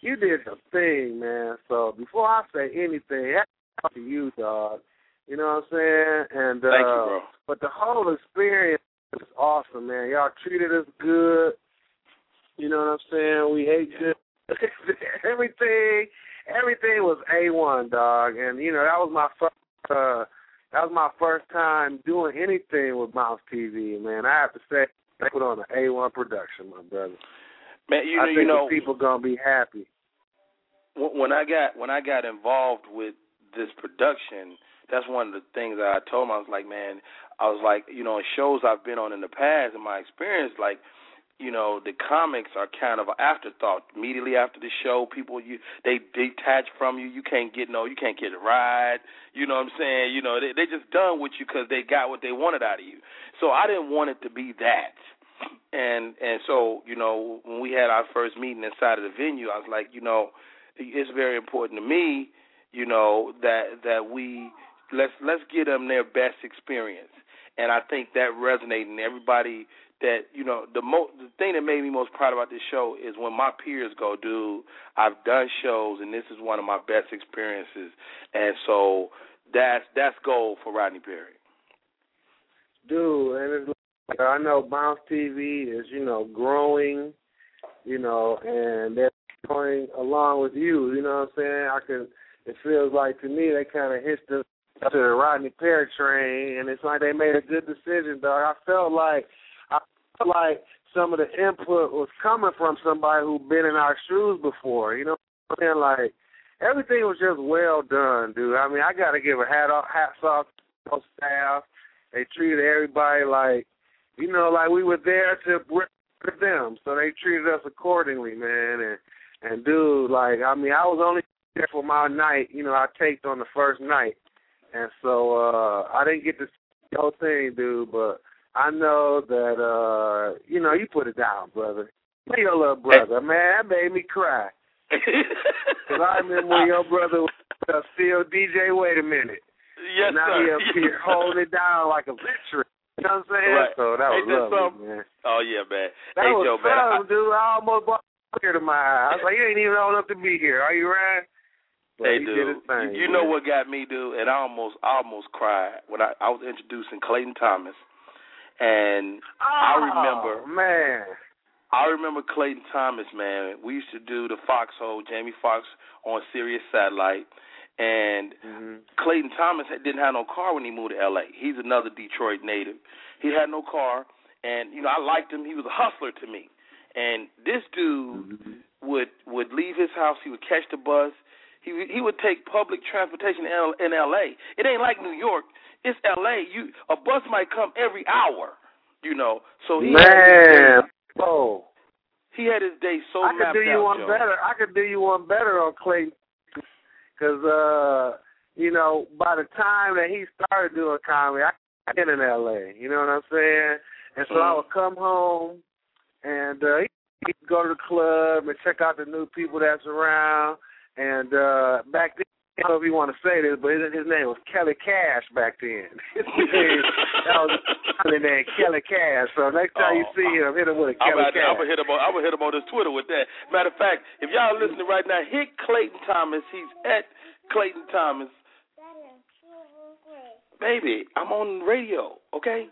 you did the thing, man. So before I say anything, that's to you, dog. You know what I'm saying? And uh Thank you, bro. but the whole experience was awesome, man. Y'all treated us good. You know what I'm saying? We ate good. everything everything was A one, dog. And you know, that was my first uh that was my first time doing anything with Bounce TV, man. I have to say they put on an A one production, my brother. Man, you I know, think you know, people gonna be happy. when I got when I got involved with this production, that's one of the things that I told him. I was like, man, I was like, you know, in shows I've been on in the past, in my experience, like, you know, the comics are kind of an afterthought. Immediately after the show, people you they detach from you. You can't get no, you can't get a ride. You know what I'm saying? You know, they they just done with you because they got what they wanted out of you. So I didn't want it to be that and and so you know when we had our first meeting inside of the venue, I was like, you know, it's very important to me, you know, that that we let's let's get them their best experience, and I think that resonated. And everybody that you know the mo the thing that made me most proud about this show is when my peers go, dude, I've done shows and this is one of my best experiences, and so that's that's gold for Rodney Perry. Dude, and it's I know Bounce TV is, you know, growing, you know, and they're going along with you. You know what I'm saying? I can. It feels like to me they kind of hitched the to the Rodney Perry train, and it's like they made a good decision, dog. I felt like I felt like some of the input was coming from somebody who'd been in our shoes before. You know what I'm saying? Like everything was just well done, dude. I mean, I got to give a hat off, hats off to staff. They treated everybody like you know, like we were there to for them, so they treated us accordingly, man. And and dude, like I mean, I was only there for my night. You know, I taped on the first night, and so uh I didn't get to see the whole thing, dude. But I know that uh you know you put it down, brother. Me, Your little brother, man, that made me cry. Cause I remember when your brother was uh, still DJ. Wait a minute. Yes, and now sir. he up here holding it down like a veteran. You know what I'm saying? Right. So that was lovely, something? man. Oh yeah, man. That hey was Joe, man. I- dude. I almost brought here to my eye. I was like, you ain't even old enough to be here. Are you right? But Hey, he dude, thing. you, you know what got me, dude? And I almost, I almost cried when I, I was introducing Clayton Thomas, and I Oh, remember, man. I remember Clayton Thomas, man. We used to do the Foxxhole, Jamie Foxx on Sirius Satellite, and Mm-hmm. Clayton Thomas didn't have no car when he moved to L.A. He's another Detroit native. He had no car, and you know I liked him. He was a hustler to me, and this dude would would leave his house. He would catch the bus. He would- he would take public transportation in, L, in L.A. It ain't like New York. It's L.A. You a bus might come every hour. You know, so he had his Man, day, oh, he had his day so I could do you out, one Joe. better. I could do you one better on Clayton, because uh, you know, by the time that he started doing comedy, I I been in L.A. You know what I'm saying? And so I Mhm. would come home, and uh, he'd go to the club and check out the new people that's around. And uh back then, don't know if you want to say this, but his, his name was Kelly Cash back then. That was his name, Kelly Cash. So next time you Oh, see him, hit him with a Kelly about to, I'm Cash. gonna hit him on. I'm gonna hit him on his Twitter with that. Matter of fact, if y'all listening right now, hit Clayton Thomas. He's at Clayton Thomas. Baby, I'm on radio. Okay,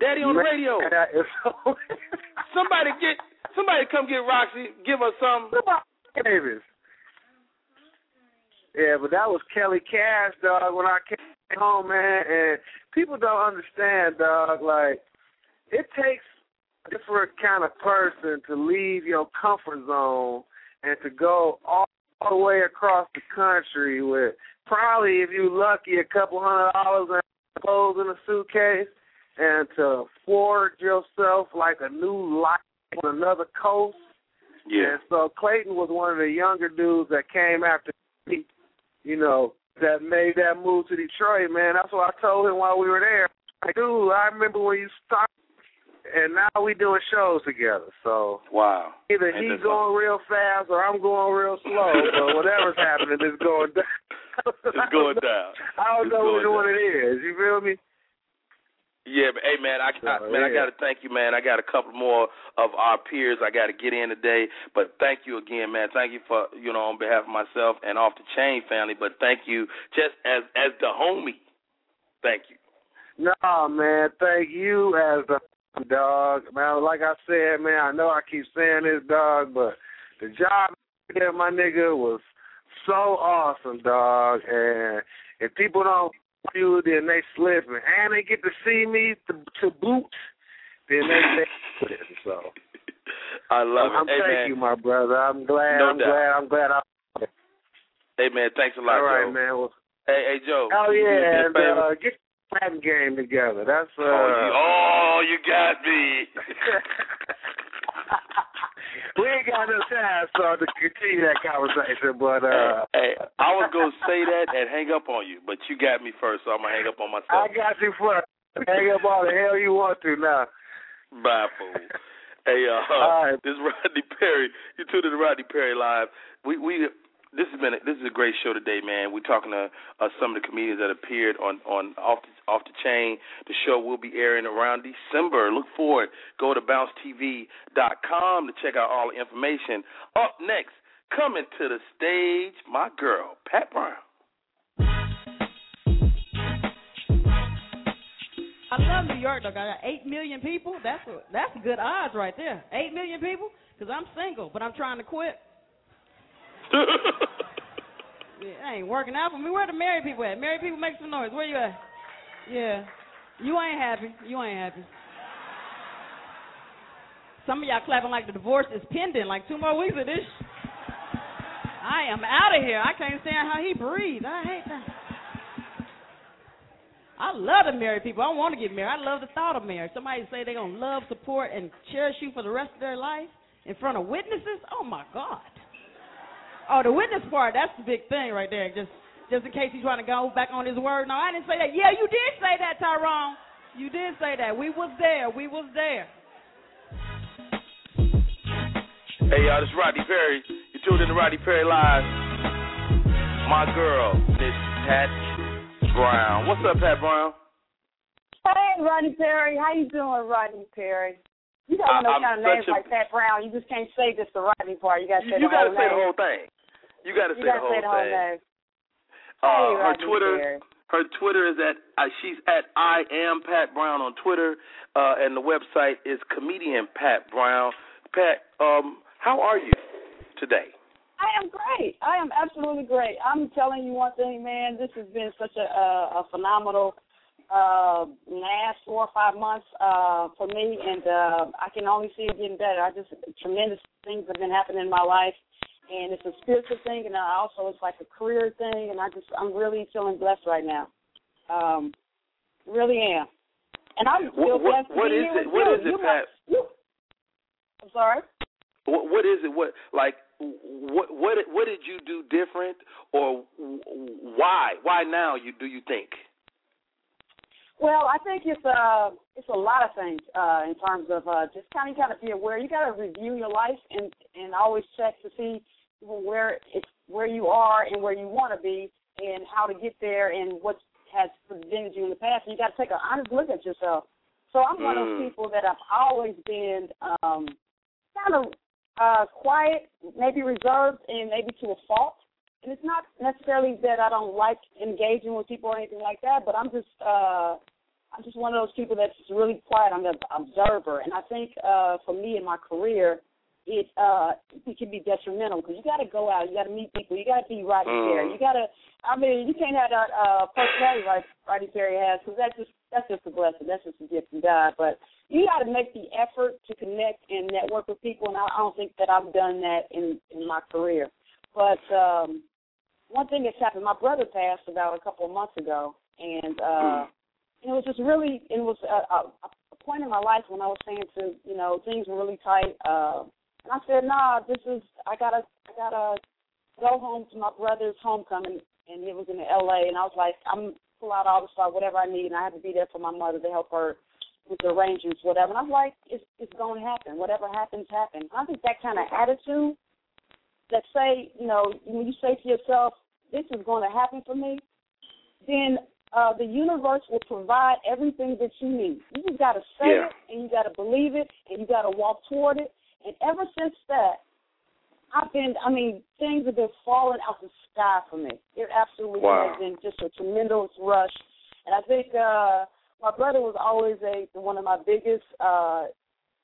Daddy on the radio. Man, that is so- Somebody get, somebody come get Roxy. Give her some. Davis. Yeah, but that was Kelly Cash, dog, when I came home, man, and people don't understand, dog, like, it takes a different kind of person to leave your comfort zone and to go all, all the way across the country with probably, if you're lucky, a couple hundred dollars and clothes in a suitcase and to forge yourself like a new life on another coast. Yeah. And so Clayton was one of the younger dudes that came after me, you know, that made that move to Detroit, man. That's what I told him while we were there. Like, dude, I remember when you started, and now we doing shows together. So Wow. either Ain't he's going real fast or I'm going real slow. but whatever's happening is going down. It's going down. I don't It's know which one down. it is. You feel me? Yeah, but hey man, I, I Oh, man, I got to thank you, man. I got a couple more of our peers I got to get in today, but thank you again, man. Thank you for you know on behalf of myself and off the chain family, but thank you just as as the homie. Thank you. No, man. Thank you as the dog. Man, like I said, man, I know I keep saying this, dog, but the job here, my nigga, was so awesome, dog. And if people don't you, then they slipping. And they get to see me to, to boot, then they it. So I love I'm, it. Hey thank man, you, my brother. I'm glad. No I'm doubt. glad. I'm glad. I'm. hey man, thanks a lot, all right, Joe. man. Well, Hey, hey Joe. oh can you do me yeah, and uh, get the game together. That's uh. oh, you, oh, you got me. we ain't got enough time, so to continue that conversation. But uh, hey, I was gonna say that and hang up on you, but you got me first, so I'm gonna hang up on myself. I got you first. hang up all the hell you want to now. Bye, fool. Hey, uh, right. this is Rodney Perry. You tuned in to Rodney Perry Live. We we this has been a, this is a great show today, man. We're talking to uh, some of the comedians that appeared on on off the, off the chain. The show will be airing around December. Look forward. Go to bouncetv.com to check out all the information. Up next, coming to the stage, my girl Pat Brown. I love New York, though. I got eight million people. That's a, that's good odds right there. Eight million people. Because I'm single, but I'm trying to quit. Yeah, ain't working out for me. Where the married people at? Married people make some noise. Where you at? Yeah. You ain't happy. You ain't happy. Some of y'all clapping like the divorce is pending, like two more weeks of this. I am out of here. I can't stand how he breathes. I hate that. I love the married people. I want to get married. I love the thought of marriage. Somebody say they're going to love, support, and cherish you for the rest of their life in front of witnesses. Oh, my God. Oh, the witness part, that's the big thing right there. Just just in case he's trying to go back on his word. No, I didn't say that. Yeah, you did say that, Tyrone. You did say that. We was there. We was there. Hey y'all, this is Rodney Perry. You tuned in to Rodney Perry Live. My girl, Miss Pat Brown. What's up, Pat Brown? Hey, Rodney Perry. How you doing, Rodney Perry? You got I- no I'm kind of names a- like Pat Brown. You just can't say just the Rodney part. You got to You, say you the gotta whole say name. the whole thing. You gotta You say gotta the whole say the whole thing. Uh, her Twitter, her Twitter is at uh, she's at I am Pat Brown on Twitter, uh, and the website is comedian Pat Brown. Pat, um, how are you today? I am great. I am absolutely great. I'm telling you one thing, man. This has been such a, a, a phenomenal uh last four or five months uh for me and uh I can only see it getting better. I just tremendous things have been happening in my life and it's a spiritual thing and I also it's like a career thing and I just I'm really feeling blessed right now. Um really am. And I'm What, still what, blessed to what be is here it? with What you. is it, You Pat? must- I'm sorry? What, what is it? What like what what what did you do different, or why why now? You do you think? Well, I think it's uh it's a lot of things uh in terms of uh just kind of got to be aware. You got to review your life and and always check to see where it's where you are and where you want to be and how to get there and what has prevented you in the past. And you got to take an honest look at yourself. So I'm one of Mm. those people that I've always been um kind of uh quiet, maybe reserved, and maybe to a fault. And it's not necessarily that I don't like engaging with people or anything like that, but I'm just uh I'm just one of those people that's really quiet. I'm an observer, and I think uh for me in my career, it uh it can be detrimental because you got to go out, you got to meet people, you got to be right Mm. there. You got to, I mean, you can't have that uh personality like Rodney Perry has because that's just that's just a blessing. That's just a gift from God. But you got to make the effort to connect and network with people, and I, I don't think that I've done that in in my career. But um one thing that's happened, my brother passed about a couple of months ago, and uh it was just really it was a, a, a point in my life when I was saying to you know things were really tight, uh, I said, nah, this is I gotta I gotta go home to my brother's homecoming, and it was in L.A. and I was like, I'm pull out all the stuff, whatever I need, and I had to be there for my mother to help her with the arrangements, whatever. And I'm like, it's it's going to happen. Whatever happens, happens. And I think that kind of attitude that say, you know, when you say to yourself, this is going to happen for me, then uh, the universe will provide everything that you need. You just got to say Yeah. it, and you got to believe it, and you got to walk toward it. And ever since that, I've been, I mean, things have been falling out the sky for me. It absolutely Wow. has been just a tremendous rush. And I think uh, my brother was always a one of my biggest uh,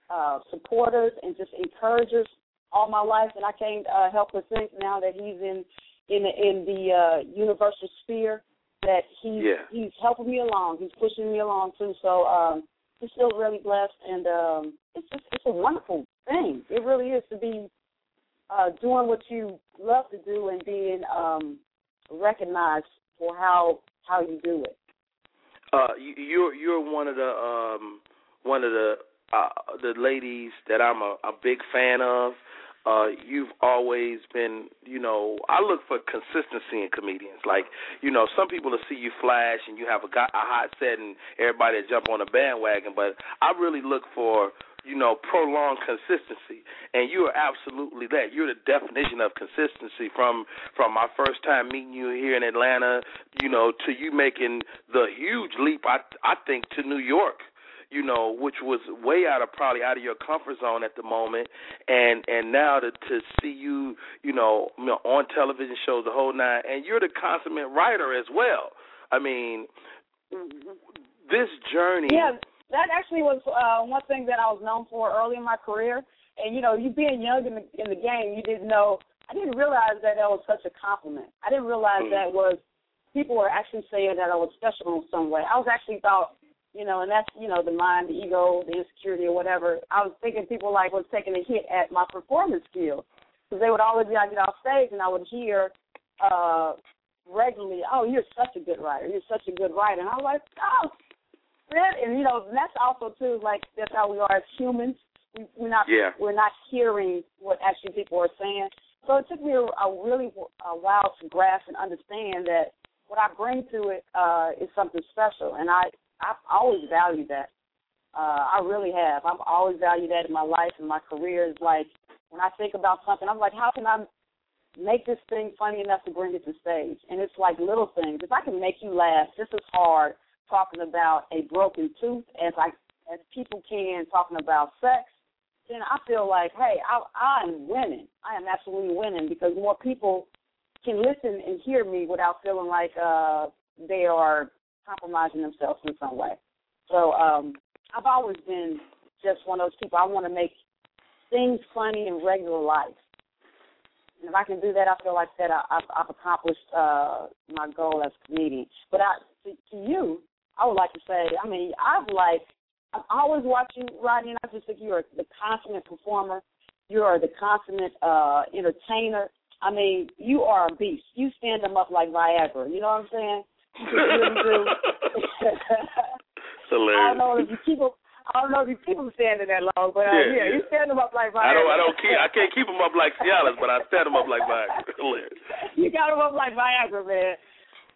uh, supporters and just encouragers all my life. And I can't uh, help but think now that he's in in the, in the uh, universal sphere that he's Yeah. he's helping me along. He's pushing me along too. So um, I'm still really blessed, and um, it's just it's a wonderful thing. It really is to be uh, doing what you love to do and being um, recognized for how how you do it. Uh, you, you're you're one of the um one of the uh, the ladies that I'm a, a big fan of. Uh, you've always been, you know, I look for consistency in comedians. Like, you know, some people will see you flash and you have a, a hot set and everybody will jump on the bandwagon, but I really look for, you know, prolonged consistency. And you are absolutely that. You're the definition of consistency from from my first time meeting you here in Atlanta, you know, to you making the huge leap I I think to New York you know, which was way out of probably out of your comfort zone at the moment, and and now to to see you, you know, on television shows the whole nine, and you're the consummate writer as well. I mean, this journey. Yeah, that actually was uh, one thing that I was known for early in my career. And you know, you being young in the in the game, you didn't know. I didn't realize that that was such a compliment. I didn't realize that was people were actually saying that I was special in some way. I was actually thought, you know, and that's you know the mind, the ego, the insecurity, or whatever. I was thinking people like was taking a hit at my performance skills because they would always be I get off stage and I would hear uh regularly, oh, you're such a good writer, you're such a good writer, and I was like, oh, really? And you know, and that's also too like that's how we are as humans. We, we're not Yeah. we're not hearing what actually people are saying. So it took me a, a really a while to grasp and understand that what I bring to it uh, is something special, and I I've always valued that. Uh, I really have. I've always valued that in my life and my career. Is like when I think about something, I'm like, how can I make this thing funny enough to bring it to stage? And it's like little things. If I can make you laugh just as hard talking about a broken tooth as I as people can talking about sex, then I feel like, hey, I, I'm winning. I am absolutely winning because more people can listen and hear me without feeling like uh, they are compromising themselves in some way. So um, I've always been just one of those people. I want to make things funny in regular life. And if I can do that, I feel like that I, I've, I've accomplished uh, my goal as a comedian. But I, to, to you, I would like to say, I mean, I've like, I always watch you, Rodney, and I just think you're the consummate performer. You are the consummate uh, entertainer. I mean, you are a beast. You stand them up like Viagra. You know what I'm saying? You really do. hilarious. I don't know if you keep them. I don't know if you keep them standing that long, but uh, Yeah, yeah, yeah. you stand them up like Viagra. I don't. I don't keep. I can't keep them up like Cialis, but I stand them up like Viagra. Hilarious. you got them up like Viagra, man.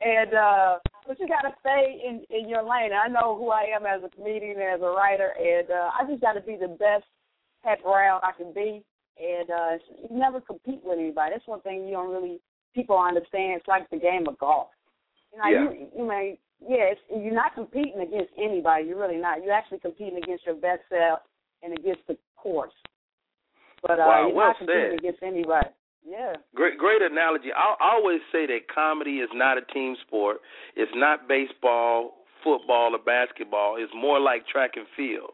And uh but you gotta stay in in your lane. I know who I am as a comedian as a writer and uh I just gotta be the best Pat Brown I can be and uh you never compete with anybody. That's one thing you don't really people understand. It's like the game of golf. You know, Yeah. you you may yeah, you're not competing against anybody. You're really not. You're actually competing against your best self and against the course. But uh, Wow, you're well not competing said. against anybody. Yeah. Great, great analogy. I always say that comedy is not a team sport. It's not baseball, football, or basketball. It's more like track and field.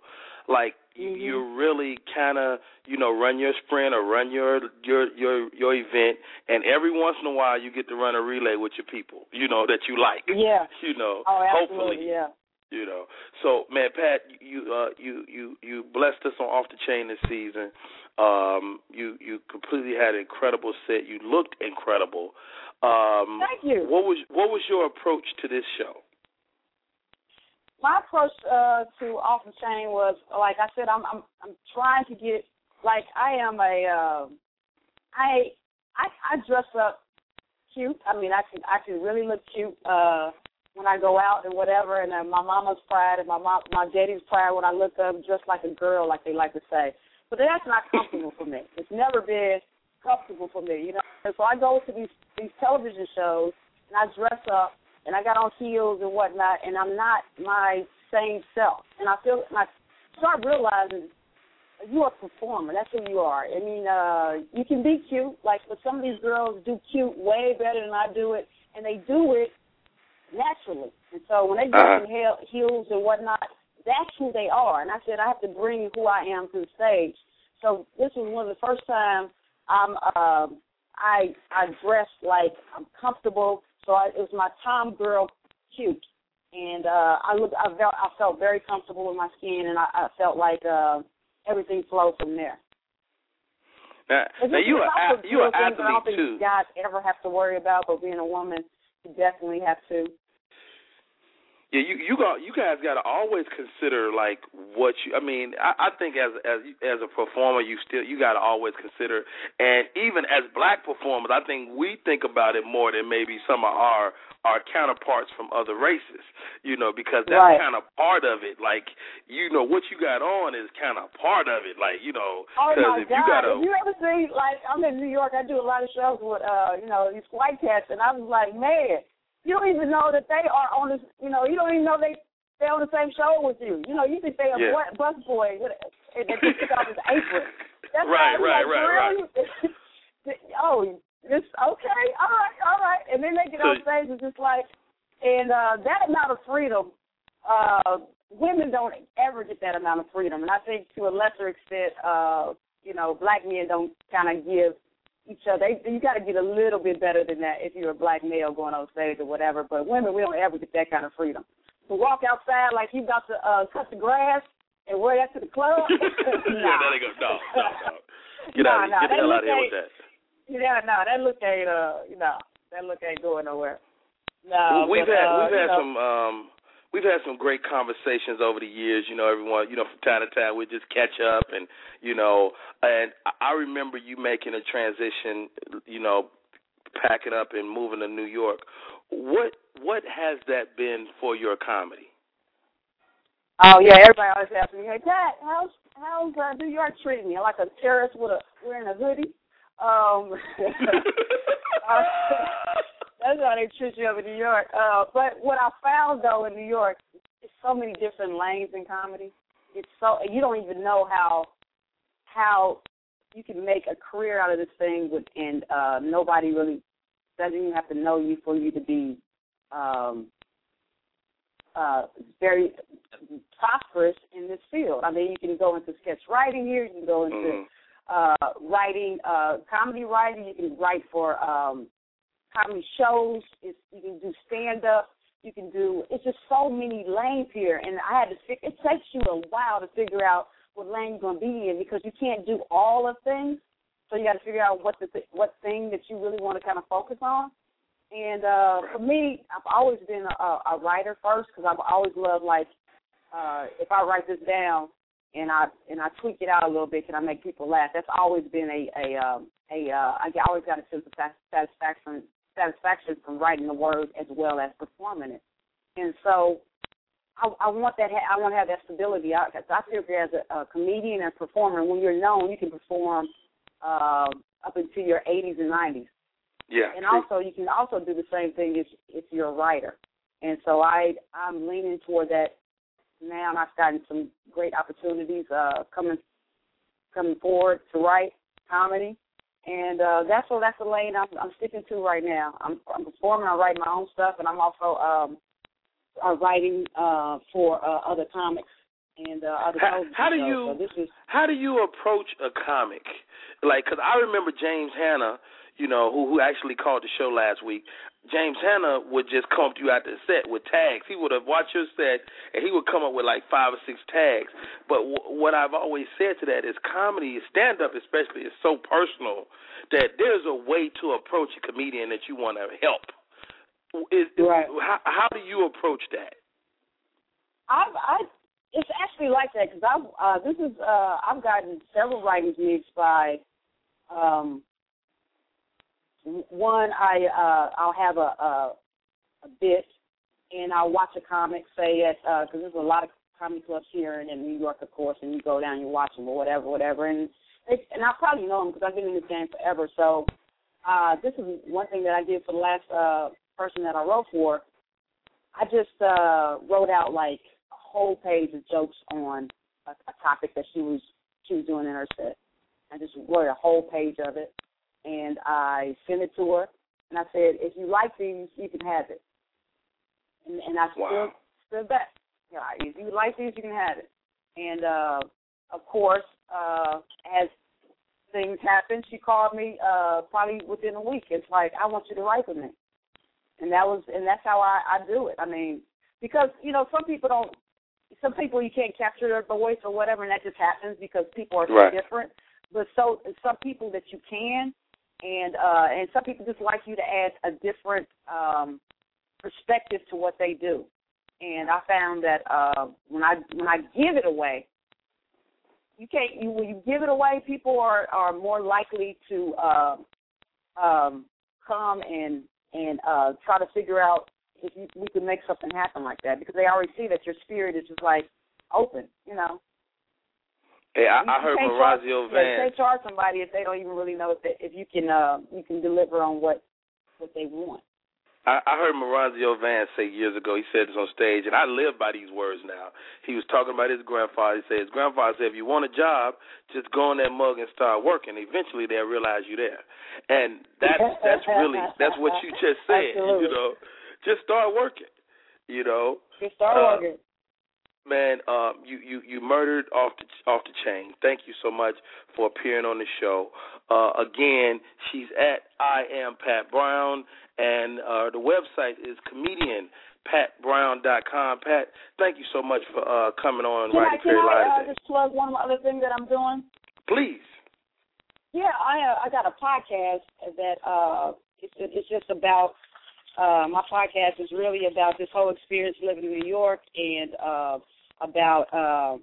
Like you you really kind of you know run your sprint or run your your your your event, and every once in a while you get to run a relay with your people. You know that you like. Yeah. You know. Oh, hopefully. Yeah. You know. So man, Pat, you uh you you you blessed us on off the chain this season. Um you you completely had an incredible set. You looked incredible. Um Thank you. What was what was your approach to this show? My approach uh, to off the chain was like I said, I'm I'm I'm trying to get like I am a uh, I I I dress up cute. I mean I can I can really look cute uh when I go out and whatever and uh, my mama's pride and my mom my daddy's pride when I look up just like a girl like they like to say. But that's not comfortable for me. It's never been comfortable for me, you know. And so I go to these these television shows and I dress up and I got on heels and whatnot, and I'm not my same self. And I feel, and I start realizing you're a performer. That's who you are. I mean, uh, you can be cute, like, but some of these girls do cute way better than I do it, and they do it naturally. And so when they get Uh-huh. in heels and whatnot, that's who they are. And I said I have to bring who I am to the stage. So this was one of the first times I'm um I I dressed like I'm comfortable. So I, it was my Tom girl cute, and uh, I look I felt I felt very comfortable with my skin, and I, I felt like uh, everything flowed from there. Now, It's now you are you are little I don't athlete think too. guys ever have to worry about, but being a woman, you definitely have to. Yeah, you you got you guys got to always consider like what you. I mean, I, I think as as as a performer, you still you got to always consider, and even as black performers, I think we think about it more than maybe some of our our counterparts from other races. You know, because that's Right. kind of part of it. Like you know what you got on is kind of part of it. Like you know, Oh because my if God! you got to you ever see, like, I'm in New York. I do a lot of shows with, uh, you know, these white cats, and I was like, man, you don't even know that they are on the You know, you don't even know they they're on the same show with you. You know, you think they a Yeah. bus boy with, and they just took off his apron. That's Right, right, like, right, really? oh, this okay, all right, all right. And then they get on stage and just like, and uh that amount of freedom, uh, women don't ever get that amount of freedom. And I think to a lesser extent, uh, you know, black men don't kind of give each other. They, you got to get a little bit better than that if you're a black male going on stage or whatever. But women, we don't ever get that kind of freedom. To walk outside like you got to uh, cut the grass and wear that to the club. yeah, that ain't go. No, no, no. Get Nah, out, nah, get the hell out of here with that. Yeah, no, that look ain't uh, you know, that look ain't going nowhere. No, Well, we've but, had uh, we've had know, some um we've had some great conversations over the years. You know, everyone you know from time to time we just catch up and you know and I remember you making a transition. You know, packing up and moving to New York. What what has that been for your comedy? Oh yeah, everybody always asks me, "Hey Pat, how's how's uh, New York treating me?" Like a terrorist with a wearing a hoodie. Um, uh, That's how they treat you over in New York. Uh, but what I found though in New York, it's so many different lanes in comedy. It's so you don't even know how how you can make a career out of this thing with and uh nobody really doesn't even have to know you for you to be um uh very prosperous in this field. I mean you can go into sketch writing here, you can go into Mhm. uh writing uh comedy writing, you can write for um comedy shows, it's, you can do stand up, you can do it's just so many lanes here and I had to fig- it takes you a while to figure out what lane you're to be in because you can't do all of things. So you got to figure out what the th- what thing that you really want to kind of focus on. And uh for me, I've always been a, a writer first because I've always loved like uh if I write this down and I and I tweak it out a little bit, can I make people laugh? That's always been a a um, a uh, I always got a sense of satisfaction satisfaction from writing the words as well as performing it. And so I, I want that. I want to have that stability. I, I figure as a, a comedian and performer, when you're known, you can perform uh, up until your 80s and 90s. Yeah. And true. also, you can also do the same thing if if you're a writer. And so I I'm leaning toward that now, and I've gotten some great opportunities uh, coming coming forward to write comedy. And uh, that's what that's the lane I'm, I'm sticking to right now. I'm, I'm performing. I write my own stuff, and I'm also um, uh, writing uh, for uh, other comics and uh, other How, how do shows. you So this is how do you approach a comic? Like, cause I remember James Hanna, you know, who who actually called the show last week. James Hanna would just come to you out the set with tags. He would have watched your set and he would come up with like five or six tags. But w- what I've always said to that is comedy, stand up especially, is so personal that there's a way to approach a comedian that you want to help. Is, is- Right. How, how do you approach that? I've I it's actually like that because I've uh, this is uh, I've gotten several writing gigs by um, one I uh, I'll have a, a a bit and I'll watch a comic say at because there's a lot of comedy clubs here and in New York of course and you go down you watch them or whatever whatever. And it, and I probably know them because I've been in this game forever. So uh, this is one thing that I did for the last uh, person that I wrote for. I just uh, wrote out like a whole page of jokes on a, a topic that she was she was doing in her set. I just wrote a whole page of it, and I sent it to her, and I said, if you like these, you can have it. And, and I Wow. stood stood back. Yeah, if you like these, you can have it. And uh, of course, uh, as things happen, she called me uh, probably within a week. It's like, I want you to write with me and that was and that's how I, I do it. I mean, because you know some people don't, some people you can't capture their voice or whatever, and that just happens because people are so Right. different. But so some people that you can, and uh and some people just like you to add a different um perspective to what they do. And I found that uh when I when I give it away, you can't you when you give it away, people are are more likely to uh, um come and and uh try to figure out if you, we can make something happen like that because they already see that your spirit is just like open, you know. Hey, I, I heard can't Maronzio You Vance. can't charge somebody if they don't even really know if they, if you can uh you can deliver on what what they want. I, I heard Maronzio Vance say years ago, he said this on stage, and I live by these words now. He was talking about his grandfather. He said his grandfather said, if you want a job, just go on that mug and start working. Eventually they'll realize you're there. And that's that's really that's what you just said, Absolutely. you know. Just start working. You know. Just start Uh, working. Man, um, you, you, you murdered off the off the chain. Thank you so much for appearing on the show. Uh, again, she's at I am Pat Brown, and uh, the website is comedianpatbrown.com. Pat, thank you so much for uh, coming on Can I can I uh, just plug one other thing that I'm doing? Please. Yeah, I uh, I got a podcast that uh it's it's just about uh my podcast is really about this whole experience living in New York and uh about um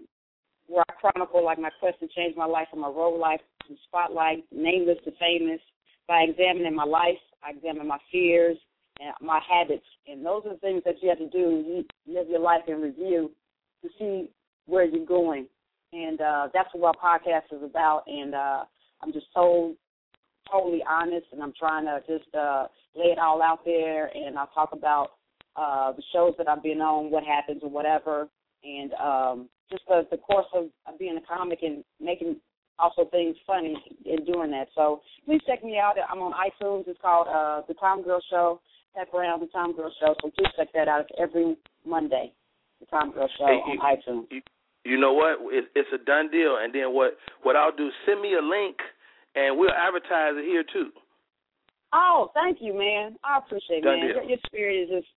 where I chronicle like my quest to change my life from my road life to spotlight, nameless to famous. By examining my life, I examine my fears and my habits, and those are the things that you have to do. You live your life in review to see where you're going, and uh, that's what our podcast is about. And uh, I'm just so totally honest, and I'm trying to just uh, lay it all out there. And I talk about uh, the shows that I've been on, what happens, or whatever, and um, just the, the course of, of being a comic and making also things funny in doing that. So please check me out. I'm on iTunes. It's called uh, The Tom Girl Show. Pat Brown, The Tom Girl Show. So please check that out. It's every Monday. The Tom Girl Show Hey, on you- iTunes. You, you know what? It, it's a done deal. And then what? What I'll do? Send me a link, and we'll advertise it here too. Oh, thank you, man. I appreciate it, man. Your, your spirit is just.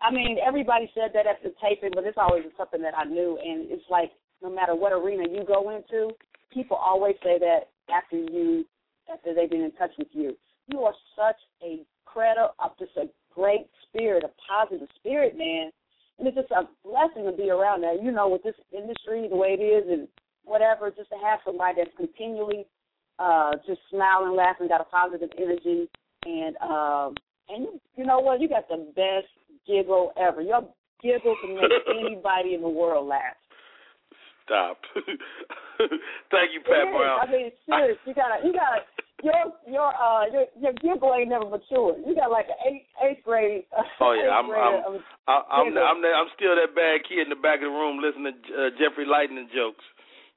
I mean, everybody said that at the taping, but it's always something that I knew, and it's like no matter what arena you go into, people always say that after you, after they've been in touch with you, you are such a credible, uh, just a great spirit, a positive spirit, man. And it's just a blessing to be around that. You know, with this industry the way it is, and whatever, just to have somebody that's continually uh just smiling, laughing, got a positive energy, and um and you know what? You got the best giggle ever. Your giggle can make anybody in the world laugh. Stop. Thank you, Pat. Brown. I mean, serious. You gotta, you gotta. Your your uh your your giggle ain't never matured. You got like an eighth eighth grade. Oh yeah, I'm I'm I'm I'm. I'm, I'm still that bad kid in the back of the room listening to uh, Jeffrey Lightning jokes.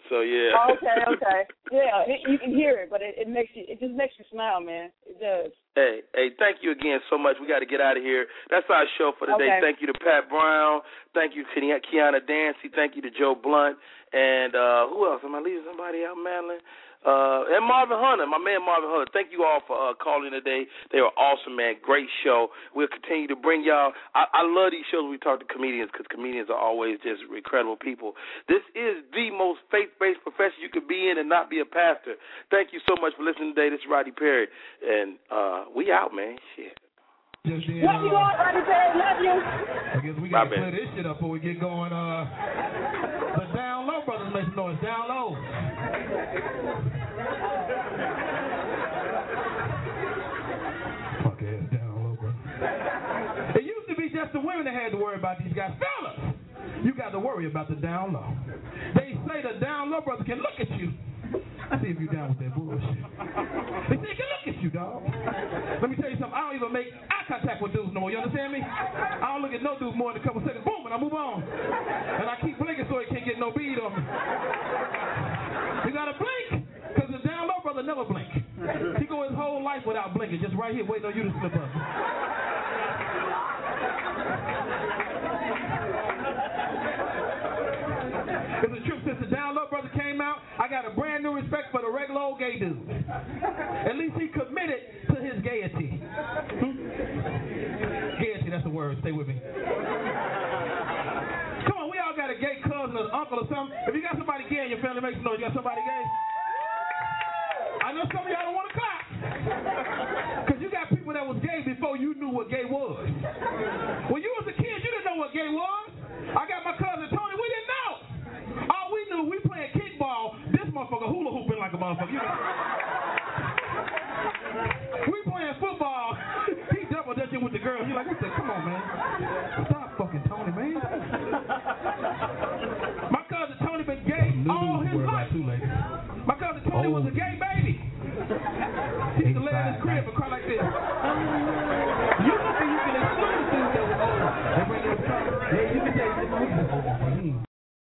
So yeah. Oh, okay, okay, yeah. It, you can hear it, but it, it makes you. It just makes you smile, man. It does. Hey, hey, thank you again so much. We got to get out of here. That's our show for today. Okay. Thank you to Pat Brown. Thank you to Kiana Dancy. Thank you to Joe Blount. And uh who else? Am I leaving somebody out, Madeline? Uh, and Marvin Hunter, my man Marvin Hunter. Thank you all for uh, calling today. They were awesome, man. Great show. We'll continue to bring y'all. I, I love these shows. We talk to comedians because comedians are always just incredible people. This is the most faith-based profession you could be in and not be a pastor. Thank you so much for listening today. This is Rodney Perry, and uh, we out, man. Shit. Just did, Love you uh, all, Rodney Perry. Love you. I guess we gotta bad. clear this shit up before we get going. Uh, the down low brothers make some noise. Down low. Fuck ass down low. It used to be just the women that had to worry about these guys. Fellas, you got to worry about the down low. They say the down low brother can look at you. I see if you down with that bullshit. They say can look at you, dog. Let me tell you something. I don't even make eye contact with dudes no more. You understand me? I don't look at no dude more than a couple seconds. Boom, and I move on. And I keep blinking so he can't get no bead on me. You gotta blink, brother never blink. He go his whole life without blinking, just right here waiting on you to slip up. It's a trip since the down low brother came out. I got a brand new respect for the regular old gay dude. At least he committed to his gaiety. Hmm? Gaiety, that's the word. Stay with me. Come on, we all got a gay cousin or uncle or something. If you got somebody gay in your family, make some noise. You got somebody gay? I know some of y'all don't want to clap. Because you got people that was gay before you knew what gay was. When you was a kid, you didn't know what gay was. I got my cousin Tony, we didn't know. All we knew, we playing kickball, this motherfucker hula hooping like a motherfucker. You know? We playing football, he double dutching with the girls. You like, what the, come on, man. Stop fucking Tony, man. My cousin Tony been gay all his life. My cousin Tony was a gay baby. He used to lay in his crib and cry like this.